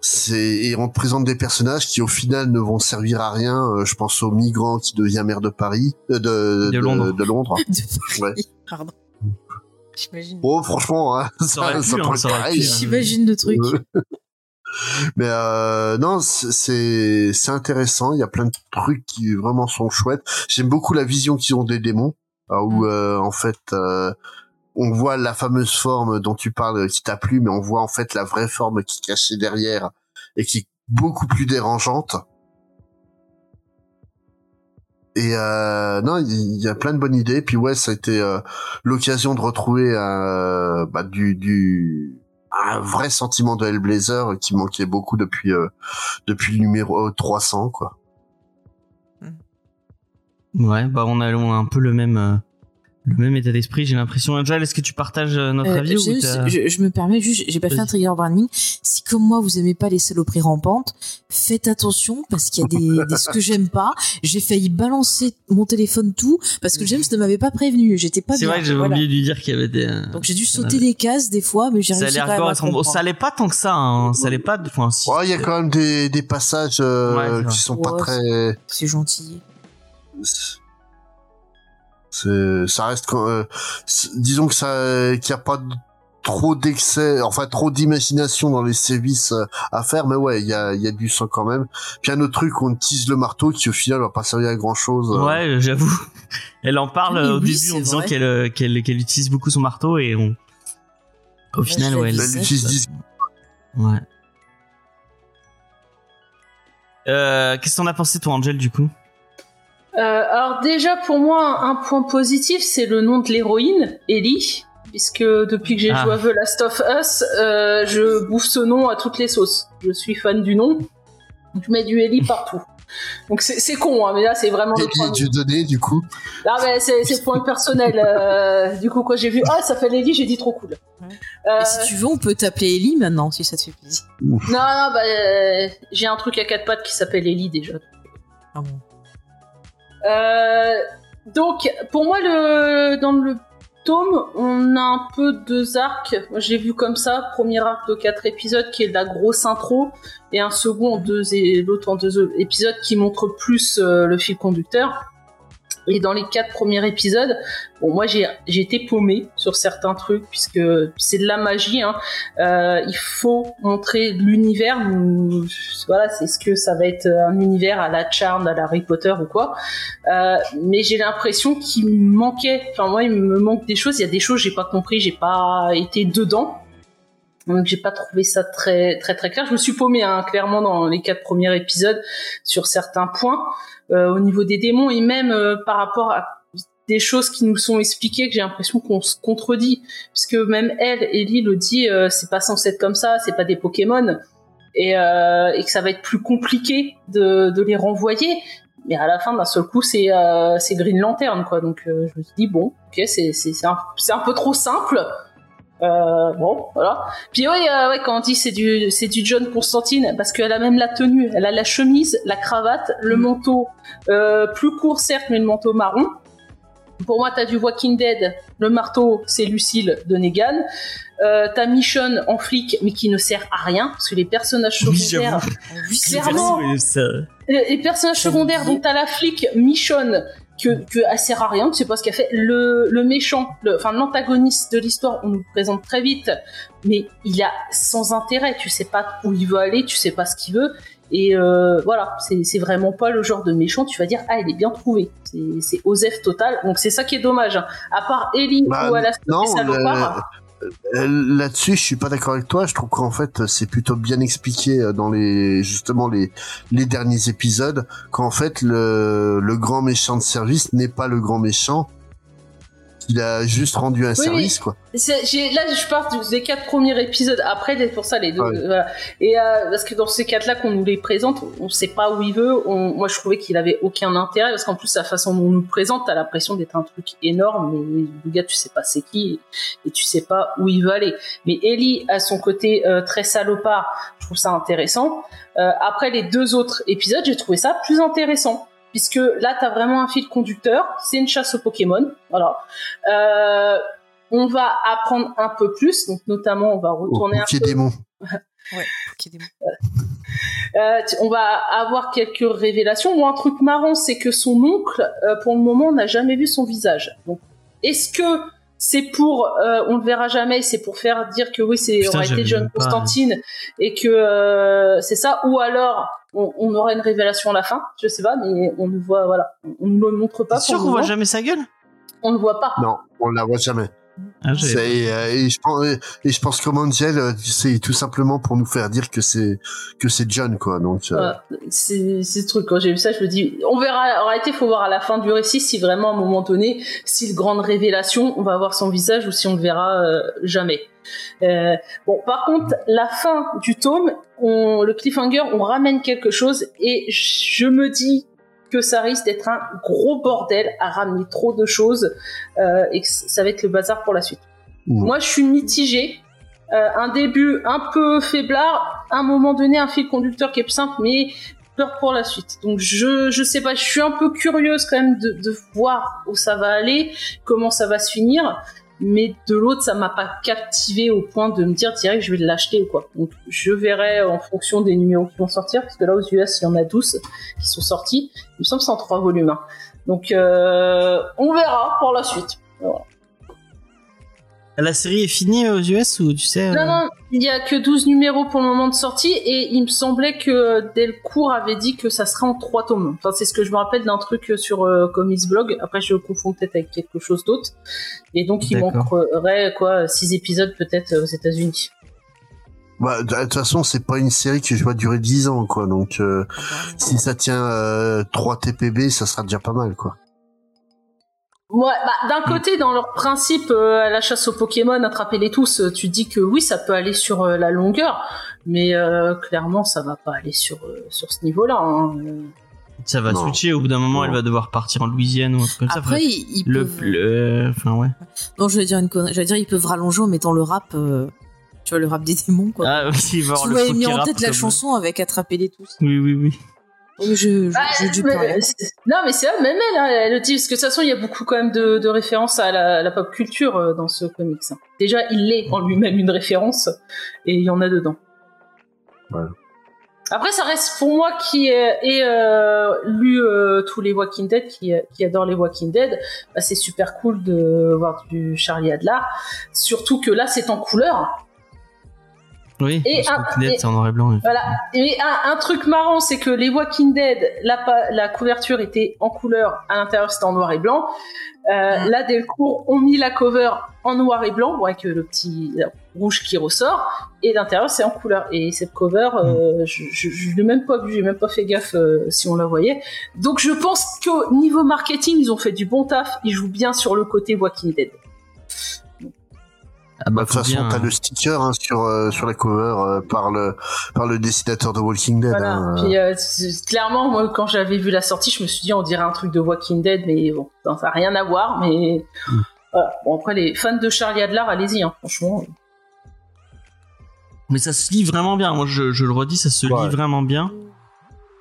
c'est et on te présente des personnages qui au final ne vont servir à rien. Euh, je pense au migrant qui devient maire de Paris, euh, de, De Londres. de Londres. De Ouais. Pardon. J'imagine. Bon, franchement, hein, Ça pu, hein, pourrait ça hein. J'imagine le truc. Mais euh, non, c'est- c'est intéressant. Il y a plein de trucs qui vraiment sont chouettes. J'aime beaucoup la vision qu'ils ont des démons, où Mm. euh, en fait euh, on voit la fameuse forme dont tu parles euh, qui t'a plu, mais on voit en fait la vraie forme qui cachée derrière et qui est beaucoup plus dérangeante. Et euh, non, il y a plein de bonnes idées. Puis ouais, ça a été euh, l'occasion de retrouver euh, bah, du, du un vrai sentiment de Hellblazer qui manquait beaucoup depuis euh, depuis le numéro 300 quoi. Ouais, bah on a, un peu le même le même état d'esprit, j'ai l'impression. Angel, est-ce que tu partages euh, notre Euh, avis ou je, je me permets juste, j'ai pas fait un trigger warning. Si comme moi vous aimez pas les saloperies rampantes, faites attention parce qu'il y a des, des ce que j'aime pas. J'ai failli balancer mon téléphone tout parce que James ne m'avait pas prévenu. J'étais pas C'est vrai que j'avais Voilà. oublié de lui dire qu'il y avait des. euh, Donc j'ai dû en sauter avait. des cases des fois, mais j'ai réussi allait quand même à comprendre. Ça allait pas tant que ça. Hein. Ça allait pas. Enfin, si. Ouais, il y a quand même des, des passages euh, Ouais, qui sont pas très. C'est gentil. Ça reste, quand- euh, disons que ça, qu'il y a pas de- trop d'excès, enfin trop d'imagination dans les sévices euh, à faire, mais ouais, il y a, il y a du sang quand même. Puis un autre truc, on utilise le marteau qui au final va pas servir à grand chose. Ouais, euh, j'avoue. Elle en parle Oui, au oui, début en disant qu'elle qu'elle qu'elle utilise beaucoup son marteau et on. Au final, ouais. elle- utilise Ouais. Euh, Qu'est-ce que t'en as pensé toi, Angel, du coup? Alors déjà pour moi un point positif c'est le nom de l'héroïne Ellie puisque depuis que j'ai Ah. joué à The Last of Us euh, je bouffe ce nom à toutes les sauces je suis fan du nom je mets du Ellie partout donc c'est con hein, mais là c'est vraiment le Et point du donné, du coup. ah mais c'est c'est point personnel euh, du coup quand j'ai vu ah ça fait Ellie j'ai dit trop cool Euh, Et si tu veux, on peut t'appeler Ellie maintenant, si ça te fait plaisir. non non bah euh, j'ai un truc à quatre pattes qui s'appelle Ellie déjà Ah bon. Euh, donc, pour moi, dans le tome, on a un peu deux arcs. J'ai vu comme ça, premier arc de quatre épisodes qui est la grosse intro, et un second deux et l'autre en deux épisodes qui montre plus euh, le fil conducteur. Et dans les quatre premiers épisodes, bon, moi j'ai été paumé sur certains trucs puisque c'est de la magie. Hein. Euh, il faut montrer l'univers. Voilà, c'est ce que ça va être un univers à la Charmed, à la Harry Potter ou quoi. Euh, mais j'ai l'impression qu'il me manquait. Enfin moi, il me manque des choses. Il y a des choses que j'ai pas compris, j'ai pas été dedans. Donc j'ai pas trouvé ça très très très clair. Je me suis paumé hein, clairement dans les quatre premiers épisodes sur certains points euh, au niveau des démons et même euh, par rapport à des choses qui nous sont expliquées que j'ai l'impression qu'on se contredit. Puisque même elle Ellie le dit euh, c'est pas censé être comme ça c'est pas des Pokémon. Et, euh, et que ça va être plus compliqué de, de les renvoyer. Mais à la fin d'un seul coup c'est euh, Green Lantern quoi. Donc euh, je me suis dit bon ok c'est c'est un, un peu trop simple euh, bon voilà puis oui euh, ouais quand on dit c'est du c'est du John Constantine parce qu'elle a même la tenue elle a la chemise la cravate le manteau euh, plus court certes mais le manteau marron pour moi, t'as du Walking Dead. Le marteau, c'est Lucille de Negan. Euh, t'as Michonne en flic, mais qui ne sert à rien, parce que les personnages secondaires, Oui, Clairement. vrai. Oui, ça- les, les personnages secondaires, donc t'as la flic Michonne, que, que sert à rien, tu sais pas ce qu'elle fait. Le, le méchant, le, enfin l'antagoniste de l'histoire, on nous le présente très vite, mais il a sans intérêt. Tu sais pas où il veut aller, tu sais pas ce qu'il veut. Et euh, voilà, c'est vraiment pas le genre de méchant. Tu vas dire ah, il est bien trouvé. C'est- Osef total. Donc c'est ça qui est dommage. hein. À part Ellie Bah, ou à la non, salopard. Euh, Là-dessus, je suis pas d'accord avec toi. Je trouve qu'en fait, c'est plutôt bien expliqué euh, dans les justement les les derniers épisodes qu'en fait le le grand méchant de service n'est pas le grand méchant. Il a juste rendu un Oui, service, quoi. Là, je pars des quatre premiers épisodes. Après, c'est pour ça les deux. Ouais. voilà. Et euh, parce que dans ces quatre-là qu'on nous les présente, on sait pas où il veut. On- moi, je trouvais qu'il avait aucun intérêt parce qu'en plus, la façon dont on nous présente, t'as l'impression d'être un truc énorme, mais le gars, tu sais pas c'est qui et tu sais pas où il veut aller. Mais Ellie a son côté euh, très salopard. Je trouve ça intéressant. Euh, après les deux autres épisodes, j'ai trouvé ça plus intéressant. Puisque là, t'as vraiment un fil conducteur, c'est une chasse aux Pokémon, voilà. Euh, on va apprendre un peu plus, donc notamment on va Au retourner un peu. démon. Ouais, des mots. Euh, tu- on va avoir quelques révélations. Moi, un truc marrant, c'est que son oncle, euh, pour le moment, n'a jamais vu son visage. Donc, est-ce que c'est pour, euh, on le verra jamais, c'est pour faire dire que oui, c'est aurait été John pas- Constantine et que euh, c'est ça, ou alors on, on aura une révélation à la fin, je sais pas, mais on ne voit, voilà, on ne le montre pas. T'es sûr qu'on voit jamais sa gueule? On ne voit pas. Non, on la voit jamais. Ah, euh, et je pense et je pense que Manziel euh, c'est tout simplement pour nous faire dire que c'est que c'est John quoi donc euh, Voilà. C'est c'est ce truc. Quand j'ai vu ça, je me dis, on verra. En réalité, faut voir à la fin du récit si vraiment à un moment donné, si le grande révélation, on va voir son visage ou si on le verra euh, jamais. Euh, bon, par contre, la fin du tome, on, le cliffhanger, on ramène quelque chose et je me dis que ça risque d'être un gros bordel à ramener trop de choses euh, et que ça va être le bazar pour la suite. Moi, je suis mitigée. Euh, un début un peu faiblard, à un moment donné, un fil conducteur qui est simple, mais peur pour la suite. Donc je je sais pas, je suis un peu curieuse quand même de, de voir où ça va aller, comment ça va se finir. Mais de l'autre, ça m'a pas captivé au point de me dire direct je vais l'acheter ou quoi. Donc je verrai en fonction des numéros qui vont sortir, parce que là aux US il y en a 12 qui sont sortis. Il me semble que c'est en trois volumes. hein. Donc euh, on verra pour la suite. La série est finie aux US ou tu sais euh, Non, non, il y a que 12 numéros pour le moment de sortie et il me semblait que Delcourt avait dit que ça serait en trois tomes. Enfin, c'est ce que je me rappelle d'un truc sur euh, Comics Blog. Après, je confonds peut-être avec quelque chose d'autre. Et donc, il manquerait quoi, six épisodes peut-être euh, aux États-Unis. bah, de toute façon c'est pas une série qui va durer 10 ans quoi donc euh, si ça tient euh, 3 TPB ça sera déjà pas mal quoi Ouais, bah, d'un côté, dans leur principe, euh, à la chasse aux Pokémon, attraper-les tous, euh, tu dis que oui, ça peut aller sur euh, la longueur, mais euh, clairement, ça va pas aller sur euh, sur ce niveau-là. hein. Ça va Non. switcher au bout d'un moment Non. elle va devoir partir en Louisiane ou un truc comme ça. Après, ils, le, peuvent. le- enfin ouais. Non, je vais dire une connerie. J'allais dire, ils peuvent rallonger en mettant le rap. euh, Tu vois, le rap des démons, quoi. Ah tu le mis en tête la comme- chanson avec Attraper-les tous. Oui oui oui. Je, je, Ah, je mais- non, mais c'est même elle, hein, elle le dit, parce que de toute façon, il y a beaucoup quand même de, de références à la, la pop culture euh, dans ce comics. hein. Déjà, il est en lui-même une référence, et il y en a dedans. Voilà. Après, ça reste pour moi qui ai, ai, euh, lu euh, tous les Walking Dead, qui, qui adore les Walking Dead, bah, c'est super cool de voir du Charlie Adler. Surtout que là, c'est en couleur. Oui. Et un- Walking Dead, et- c'est en noir et blanc. oui. Voilà. Et un, un truc marrant, c'est que les Walking Dead, la, couverture était en couleur, à l'intérieur c'était en noir et blanc. Euh, Mm. Là, Delcourt ont mis la cover en noir et blanc, bon, avec le petit rouge qui ressort, et l'intérieur c'est en couleur. Et cette cover, euh, je, je, je l'ai même pas vue, j'ai même pas fait gaffe euh, si on la voyait. Donc je pense qu'au niveau marketing, ils ont fait du bon taf, ils jouent bien sur le côté Walking Dead. Ah bah de toute façon bien. t'as le sticker hein, sur euh, sur la cover euh, par le par le dessinateur de Walking Dead Voilà. hein, euh. Puis euh, clairement, moi, quand j'avais vu la sortie, je me suis dit, on dirait un truc de Walking Dead, mais bon, ça n'a rien à voir. Mais Mm. voilà. Bon, après, les fans de Charlie Adler, allez-y, hein, franchement. Mais ça se lit vraiment bien. Moi, je, je le redis, ça se Ouais. lit vraiment bien.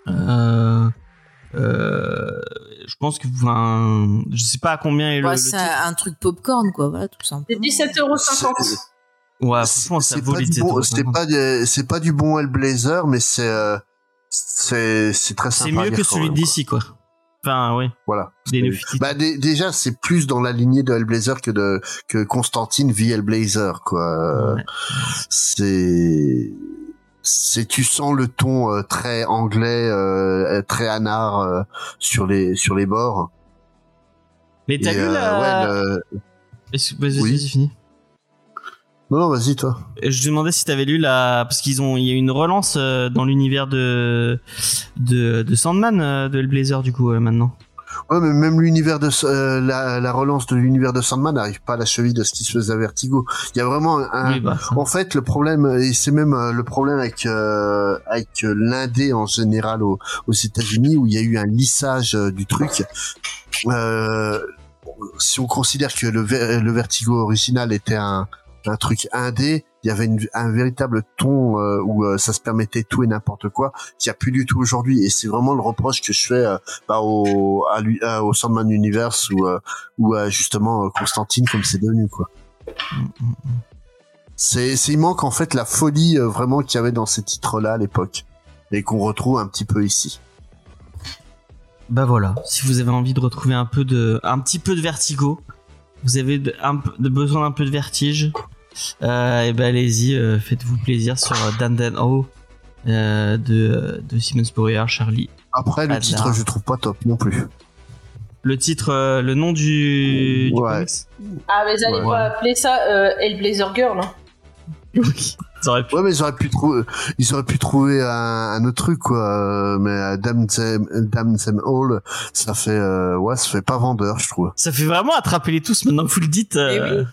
Euh, euh, je pense que, enfin, je sais pas à combien est le, Ouais, le c'est un truc popcorn, quoi, voilà, tout C'est simplement. 17,50€. C'est- Ouais, c'est franchement, ça c'est vaut pas les du bon 17,50. c'est pas du- c'est pas du bon Hellblazer mais c'est euh, c'est c'est très C'est sympa à mieux que celui même, d'ici, quoi. Enfin, oui. voilà C'est- bah dé- déjà c'est plus dans la lignée de Hellblazer que de que Constantine vit Hellblazer quoi Ouais. c'est c'est tu sens le ton euh, très anglais euh, très anard euh, sur les sur les bords Mais t'as euh, la... ouais, le- Vas-y, Oui. vas-y, fini. non non vas-y toi Je demandais si t'avais lu la... Parce qu'ils ont... Il y a une relance euh, dans l'univers de... de... de Sandman, euh, de Hellblazer, du coup, maintenant. Ouais, mais même l'univers de euh, la, la relance de l'univers de Sandman n'arrive pas à la cheville de ce qui se faisait à Vertigo. Il y a vraiment un, oui, bah, en fait le problème et c'est même euh, le problème avec euh, avec euh, l'indé en général aux, aux États-Unis où il y a eu un lissage euh, du truc. Euh, si on considère que le, ver- le Vertigo original était un un truc indé, il y avait un véritable ton euh, où euh, ça se permettait tout et n'importe quoi, qu'il n'y a plus du tout aujourd'hui. Et c'est vraiment le reproche que je fais euh, bah, au, à au Sandman Universe ou, ou à justement Constantine comme c'est devenu quoi. C'est, il manque en fait la folie vraiment qu'il y avait dans ces titres-là à l'époque et qu'on retrouve un petit peu ici. Bah voilà, si vous avez envie de retrouver un peu de, un petit peu de vertigo, vous avez un besoin d'un peu de vertige, et ben allez-y, euh, faites-vous plaisir sur euh, Dan Dan Ho euh, de, de Simon Spurrier, Charlie. Après le Adler. titre je trouve pas top non plus. le titre, euh, le nom du, du Ouais. comics. Ah, mais Ouais. pas appeler ça euh, Hellblazer Girl. Hein. Oui. Pu. Ouais, mais ils auraient pu trouver, ils auraient pu trouver un, un autre truc, quoi. Euh, Mais euh, Damn Them, All, ça fait, euh, ouais, ça fait pas vendeur, je trouve. Ça fait vraiment attraper les tous maintenant que vous le dites. euh,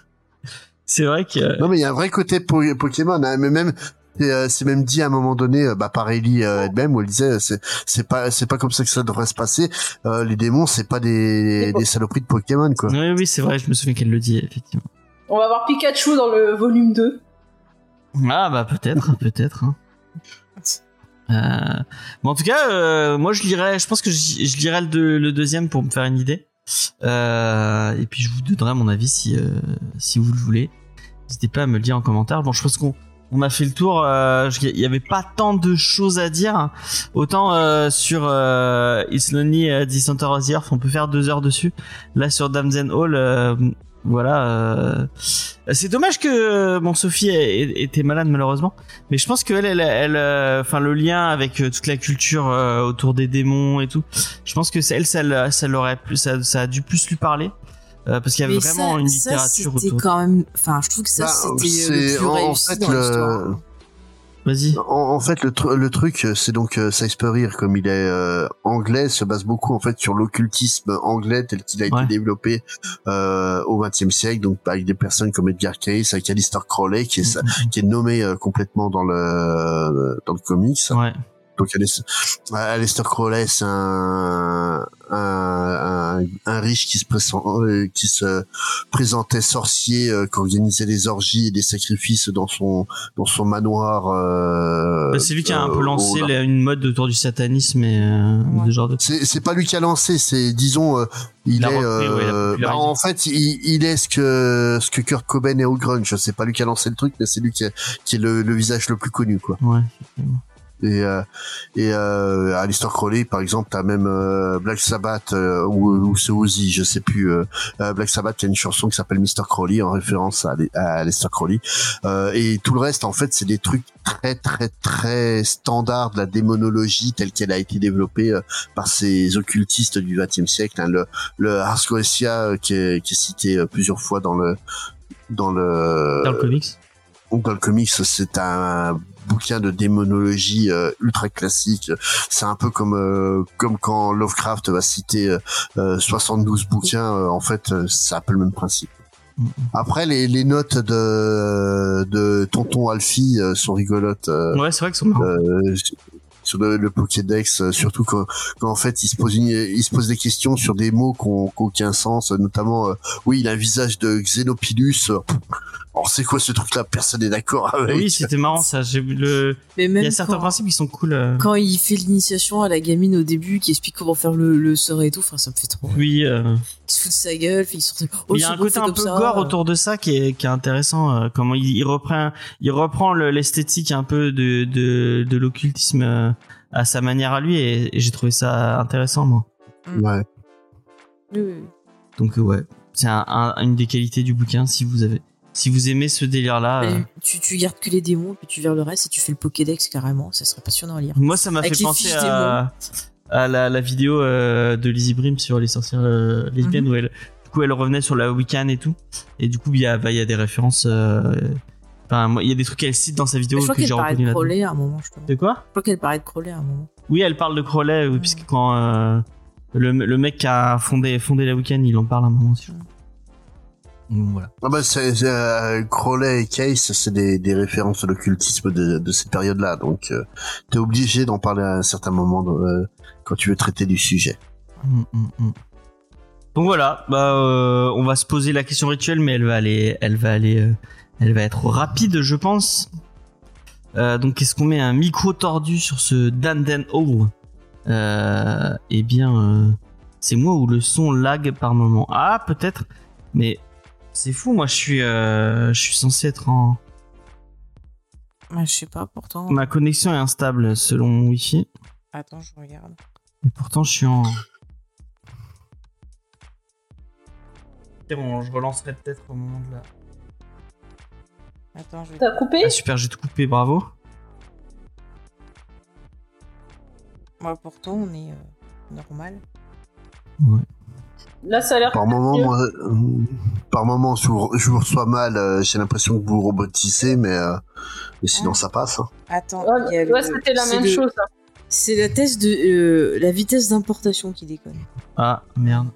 C'est vrai que. Non, mais il y a un vrai côté po- Pokémon, hein, mais même, c'est euh, c'est même dit à un moment donné, euh, bah, par Ellie euh, elle-même, où elle disait, euh, c'est, c'est pas, c'est pas comme ça que ça devrait se passer. Euh, les démons, c'est pas des, des saloperies de Pokémon, quoi. Oui, oui, c'est vrai, je me souviens qu'elle le dit, effectivement. On va voir Pikachu dans le volume 2. Ah, bah, peut-être, peut-être. hein. Euh, mais en tout cas, euh, moi, je lirais, je pense que je, je lirais le, deux- le deuxième pour me faire une idée. Euh, et puis, je vous donnerai mon avis si, euh, si vous le voulez. N'hésitez pas à me le dire en commentaire. Bon, je pense qu'on on a fait le tour. euh, Il y avait pas tant de choses à dire. Autant euh, sur euh, It's Lonely euh, The of the Earth, on peut faire deux heures dessus. Là, sur Damson Hall, euh, voilà. euh, c'est dommage que bon Sophie ait- ait- était malade malheureusement, mais je pense qu'elle, elle, elle, euh, enfin le lien avec euh, toute la culture euh, autour des démons et tout, je pense que elle, ça, ça l'aurait ça a dû plus lui parler euh, parce qu'il y a Mais vraiment ça, une ça, littérature c'était autour. quand même. Enfin, je trouve que ça, Bah, c'était le plus en- réussi fait, dans le- l'histoire. Vas-y. En, en fait, le, tru- le truc, euh, c'est donc euh, comme il est euh, anglais, se base beaucoup en fait sur l'occultisme anglais tel qu'il a été développé euh, au XXe siècle, donc avec des personnes comme Edgar Cayce, avec Alistair Crowley, qui est, sa- qui est nommé euh, complètement dans le dans le comics. Ouais. Donc Aleister Crowley, c'est un, un, un, un riche qui se, présent- euh, qui se présentait sorcier, euh, qui organisait des orgies et des sacrifices dans son dans son manoir. Euh, Bah, c'est lui qui a un euh, peu lancé au- la- une mode autour du satanisme et euh, Ouais. genre de. C'est c'est pas lui qui a lancé, c'est disons euh, il est repris, ouais, euh, bah, en fait il, il est ce que ce que Kurt Cobain est au grunge. C'est pas lui qui a lancé le truc, mais c'est lui qui, a- qui est le, le visage le plus connu quoi. Ouais. Et, euh, et euh, Alistair Crowley, par exemple, t'as même euh, Black Sabbath euh, ou, ou c'est Ozzy, je sais plus. Euh, euh, Black Sabbath, qui a une chanson qui s'appelle Mr. Crowley en référence à, à Alistair Crowley. Euh, et tout le reste, en fait, c'est des trucs très très très standards de la démonologie telle qu'elle a été développée euh, par ces occultistes du XXe siècle. hein. le le Ars Goetia qui, est, qui est cité euh, plusieurs fois dans le dans le Dans le comics. dans le comics, c'est un bouquin de démonologie euh, ultra classique. C'est un peu comme euh, comme quand Lovecraft va citer euh, euh, 72 bouquins. euh, en fait, euh, c'est un peu le même principe. Mhm. Après, les, les notes de de Tonton Alfie euh, sont rigolotes. Ouais, c'est vrai que marrant. euh, sur le, le Pokédex, surtout quand, quand en fait il se pose une- il se pose des questions sur des mots qui ont qui ont aucun sens, notamment euh, oui il a un visage de Xenopilus. Alors c'est quoi ce truc là Personne n'est d'accord avec. Oui, c'était marrant ça. J'ai vu le. Mais Il même y a certains quand, principes qui sont cool. euh. quand il fait l'initiation à la gamine au début, qui explique comment faire le, le sort et tout, enfin, ça me fait trop. Oui. euh, Il se fout de sa gueule, il sort. Oh, il y a un côté un peu ça. gore autour de ça qui est, qui est intéressant. euh, comment il, il reprend, il reprend le- l'esthétique un peu de, de, de l'occultisme euh, à sa manière à lui et, et j'ai trouvé ça intéressant moi. Ouais. Oui. Donc ouais, c'est un, un- une des qualités du bouquin si vous avez, si vous aimez ce délire là. Mais Tu, tu gardes que les démons, puis tu verras le reste et tu fais le Pokédex carrément, ça serait passionnant à lire. Moi ça m'a fait penser à, à la, la vidéo euh, de Lizzie Brim sur les sorcières euh, lesbiennes Mhm. où elle, du coup elle revenait sur la Wiccan et tout et du coup il y a, bah, y a des références. euh, Enfin, il y a des trucs qu'elle cite dans sa vidéo je crois que j'ai qu'elle parlait reconnu de. Crowley à un moment, je crois. De quoi? Je crois qu'elle parlait de Crowley à un moment. Oui, elle parle de Crowley, oui, puisque quand euh, le, le mec qui a fondé, fondé la week-end, il en parle à un moment crois. Donc voilà. Ah bah c'est, euh, Crowley et Case, c'est des, des références à l'occultisme de, de cette période-là, donc euh, t'es obligé d'en parler à un certain moment euh, quand tu veux traiter du sujet. Mm, mm, mm. Donc voilà, bah, euh, on va se poser la question rituelle, mais elle va aller, elle va aller, elle va être rapide, je pense. Donc est-ce qu'on met un micro tordu sur ce Danden Hall euh, Eh bien, c'est moi où le son lag par moment? Ah, peut-être, mais c'est fou. Moi, je suis, euh, je suis censé être en. Ouais, je sais pas, pourtant. Ma connexion est instable selon mon Wi-Fi, Attends, je regarde. et pourtant je suis en. C'est bon, je relancerai peut-être au moment de la. Attends, je vais. T'as coupé? Ah super, j'ai tout coupé, bravo. Moi, pourtant, on est euh, normal. Ouais. Là, ça a l'air. Par moment, moi, euh, par moment, je vous, je vous reçois mal. euh, J'ai l'impression que vous robotisez, mais, euh, mais sinon Ah. ça passe. hein. Attends, ouais, le- c'était la même le- chose. hein. C'est la test de euh, la vitesse d'importation qui déconne. Ah, merde.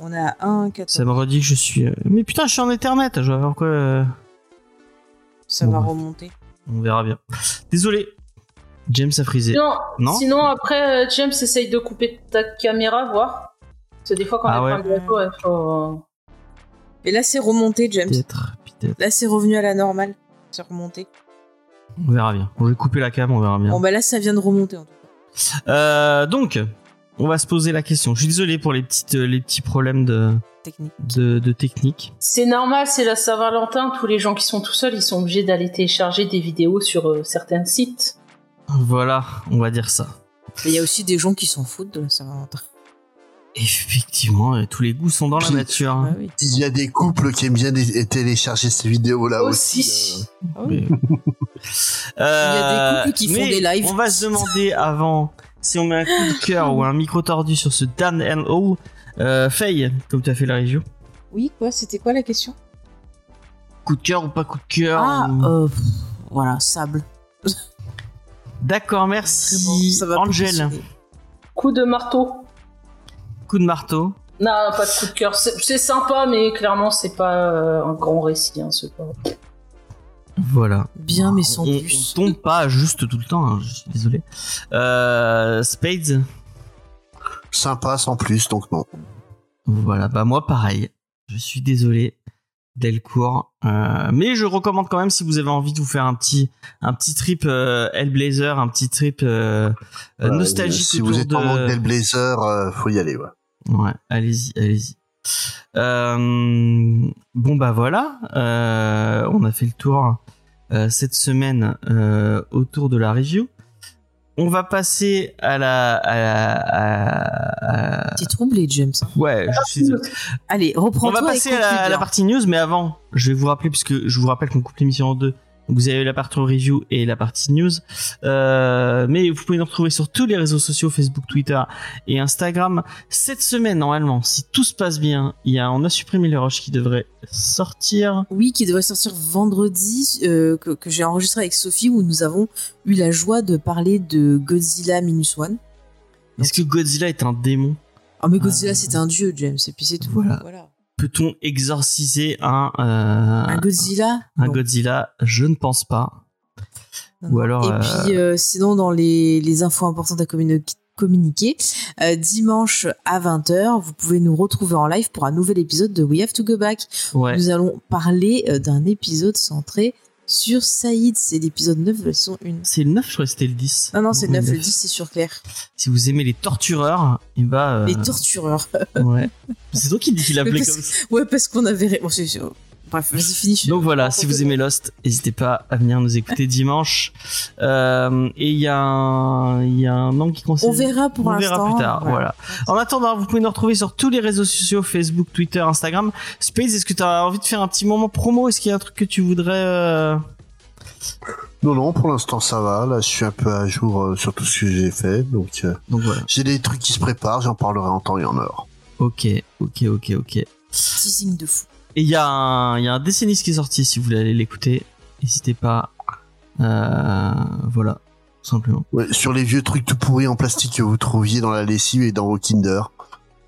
On a un 4 Ça me redit que je suis... euh, Mais putain, je suis en Ethernet, je vais voir quoi... euh, ça Bon, va remonter. On verra bien. Désolé. James a frisé. Sinon, Non sinon, après, James essaye de couper ta caméra, voir. Parce que des fois, quand Ah on ouais. est prend le bateau, il faut. Et là c'est remonté James. Peut-être, peut-être. Là c'est revenu à la normale. C'est remonté. On verra bien. On va couper la cam, on verra bien. Bon bah là ça vient de remonter en tout cas. Euh, donc, on va se poser la question. Je suis désolé pour les petites, les petits problèmes de, Technique. de, de technique. C'est normal, c'est la Saint-Valentin. Tous les gens qui sont tout seuls, ils sont obligés d'aller télécharger des vidéos sur euh, certains sites. Voilà, on va dire ça. Mais il y a aussi des gens qui s'en foutent de la Saint-Valentin. Effectivement, euh, tous les goûts sont dans la nature. Ah hein. oui. Il y a des couples qui aiment bien télécharger ces vidéos-là aussi. Aussi. euh. Ah oui. Il y a des couples qui font mais des lives. On va se demander avant si on met un coup de cœur ou un micro tordu sur ce Dan and All. Euh, Faye, comme tu as fait la review. Oui quoi C'était quoi la question? Coup de cœur ou pas coup de cœur Ah ou- euh, pff, voilà sable. D'accord, merci. ça va Angel, fonctionner. Coup de marteau. Coup de marteau. Non, pas de coup de cœur. C'est sympa, mais clairement, c'est pas euh, un grand récit. Hein, c'est pas... Voilà. Bien mais sans on, plus. on tombe pas juste tout le temps, hein, je suis désolé. Euh, Spades, Sympa sans plus, donc non. voilà, bah moi pareil. Je suis désolé, Delcourt. Euh, mais je recommande quand même si vous avez envie de vous faire un petit, un petit trip euh, Hellblazer, un petit trip euh, euh, Euh, nostalgique Si autour vous êtes de... en mode Hellblazer, euh, faut y aller. Ouais. Ouais, allez-y, allez-y. Euh, bon bah voilà, euh, on a fait le tour euh, cette semaine euh, autour de la review. On va passer à la, à la, à- à- T'es troublé James. ouais, je suis désolé. Allez On reprends-toi. va passer à la, à la partie news, mais avant, je vais vous rappeler puisque je vous rappelle qu'on coupe l'émission en deux. Donc vous avez la partie review et la partie news. Euh, mais vous pouvez nous retrouver sur tous les réseaux sociaux, Facebook, Twitter et Instagram. Cette semaine, normalement, si tout se passe bien, il y a, on a supprimé le rush qui devrait sortir. Oui, qui devrait sortir vendredi, euh, que, que j'ai enregistré avec Sophie, où nous avons eu la joie de parler de Godzilla Minus One. Est-ce que Godzilla est un démon? Ah mais Godzilla Euh, c'est un dieu, James, et puis c'est tout. voilà. Peut-on exorciser un, euh, Un Godzilla un Non. Godzilla? Je ne pense pas. Non, Ou non. alors, Et euh, puis euh, sinon dans les, les infos importantes à communi- communiquer, euh, dimanche à 20h, vous pouvez nous retrouver en live pour un nouvel épisode de We Have to Go Back. Ouais. Nous allons parler euh, d'un épisode centré sur Saïd, c'est l'épisode 9 de la saison 1. C'est le 9, je crois que c'était le 10. Non, non, c'est le Ou 9, le 10 c'est sur Claire. Si vous aimez les tortureurs, et bah. euh, Les tortureurs. Ouais. C'est toi qui dis qu'il l'appelait comme ça. Ouais, parce qu'on avait... Bon, Bref, vas-y, finis. je- Donc voilà, si vous aimez Lost, n'hésitez pas à venir nous écouter dimanche. Euh, et il y a un, il y a un nom qui conseille. On verra pour On verra plus tard. Voilà. En attendant, vous pouvez nous retrouver sur tous les réseaux sociaux Facebook, Twitter, Instagram. Space, est-ce que tu as envie de faire un petit moment promo? Est-ce qu'il y a un truc que tu voudrais euh, Non, non, pour l'instant ça va. Là, je suis un peu à jour euh, sur tout ce que j'ai fait. Donc, euh, Donc voilà. j'ai des trucs qui se préparent. J'en parlerai en temps et en heure. Ok, ok, ok, ok. Teasing de fou. Y un, il y a un décennistes qui est sorti. Si vous voulez aller l'écouter, n'hésitez pas. Euh, voilà, simplement. Ouais, sur les vieux trucs tout pourris en plastique que vous trouviez dans la lessive et dans vos Kinder.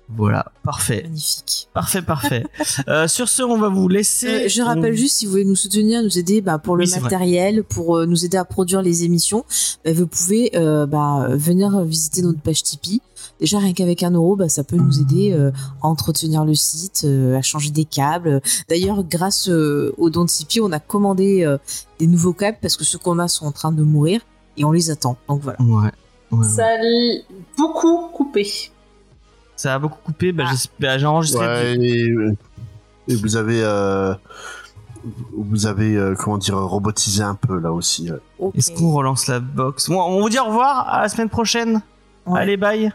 Voilà, parfait. Magnifique. Parfait, parfait. euh, sur ce, on va vous laisser. Euh, je rappelle On- juste, si vous voulez nous soutenir, nous aider bah, pour le Oui, matériel, pour euh, nous aider à produire les émissions, bah, vous pouvez euh, bah, venir visiter notre page Tipeee. Déjà, rien qu'avec un euro, bah, ça peut nous aider euh, à entretenir le site, euh, à changer des câbles. D'ailleurs, grâce euh, au don de Tipeee, on a commandé euh, des nouveaux câbles parce que ceux qu'on a sont en train de mourir et on les attend. Donc voilà. Ouais. ouais, ouais. Ça a beaucoup coupé. Ça a beaucoup coupé. Ah. Bah, j'espère- j'ai enregistré. Ouais, et, et vous avez, euh, vous avez, euh, comment dire, robotisé un peu là aussi. ouais. Est-ce qu'on relance la box? Bon, On vous dit au revoir. À la semaine prochaine. Ouais. Allez, bye.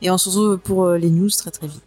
Et on se retrouve pour euh, les news très très vite.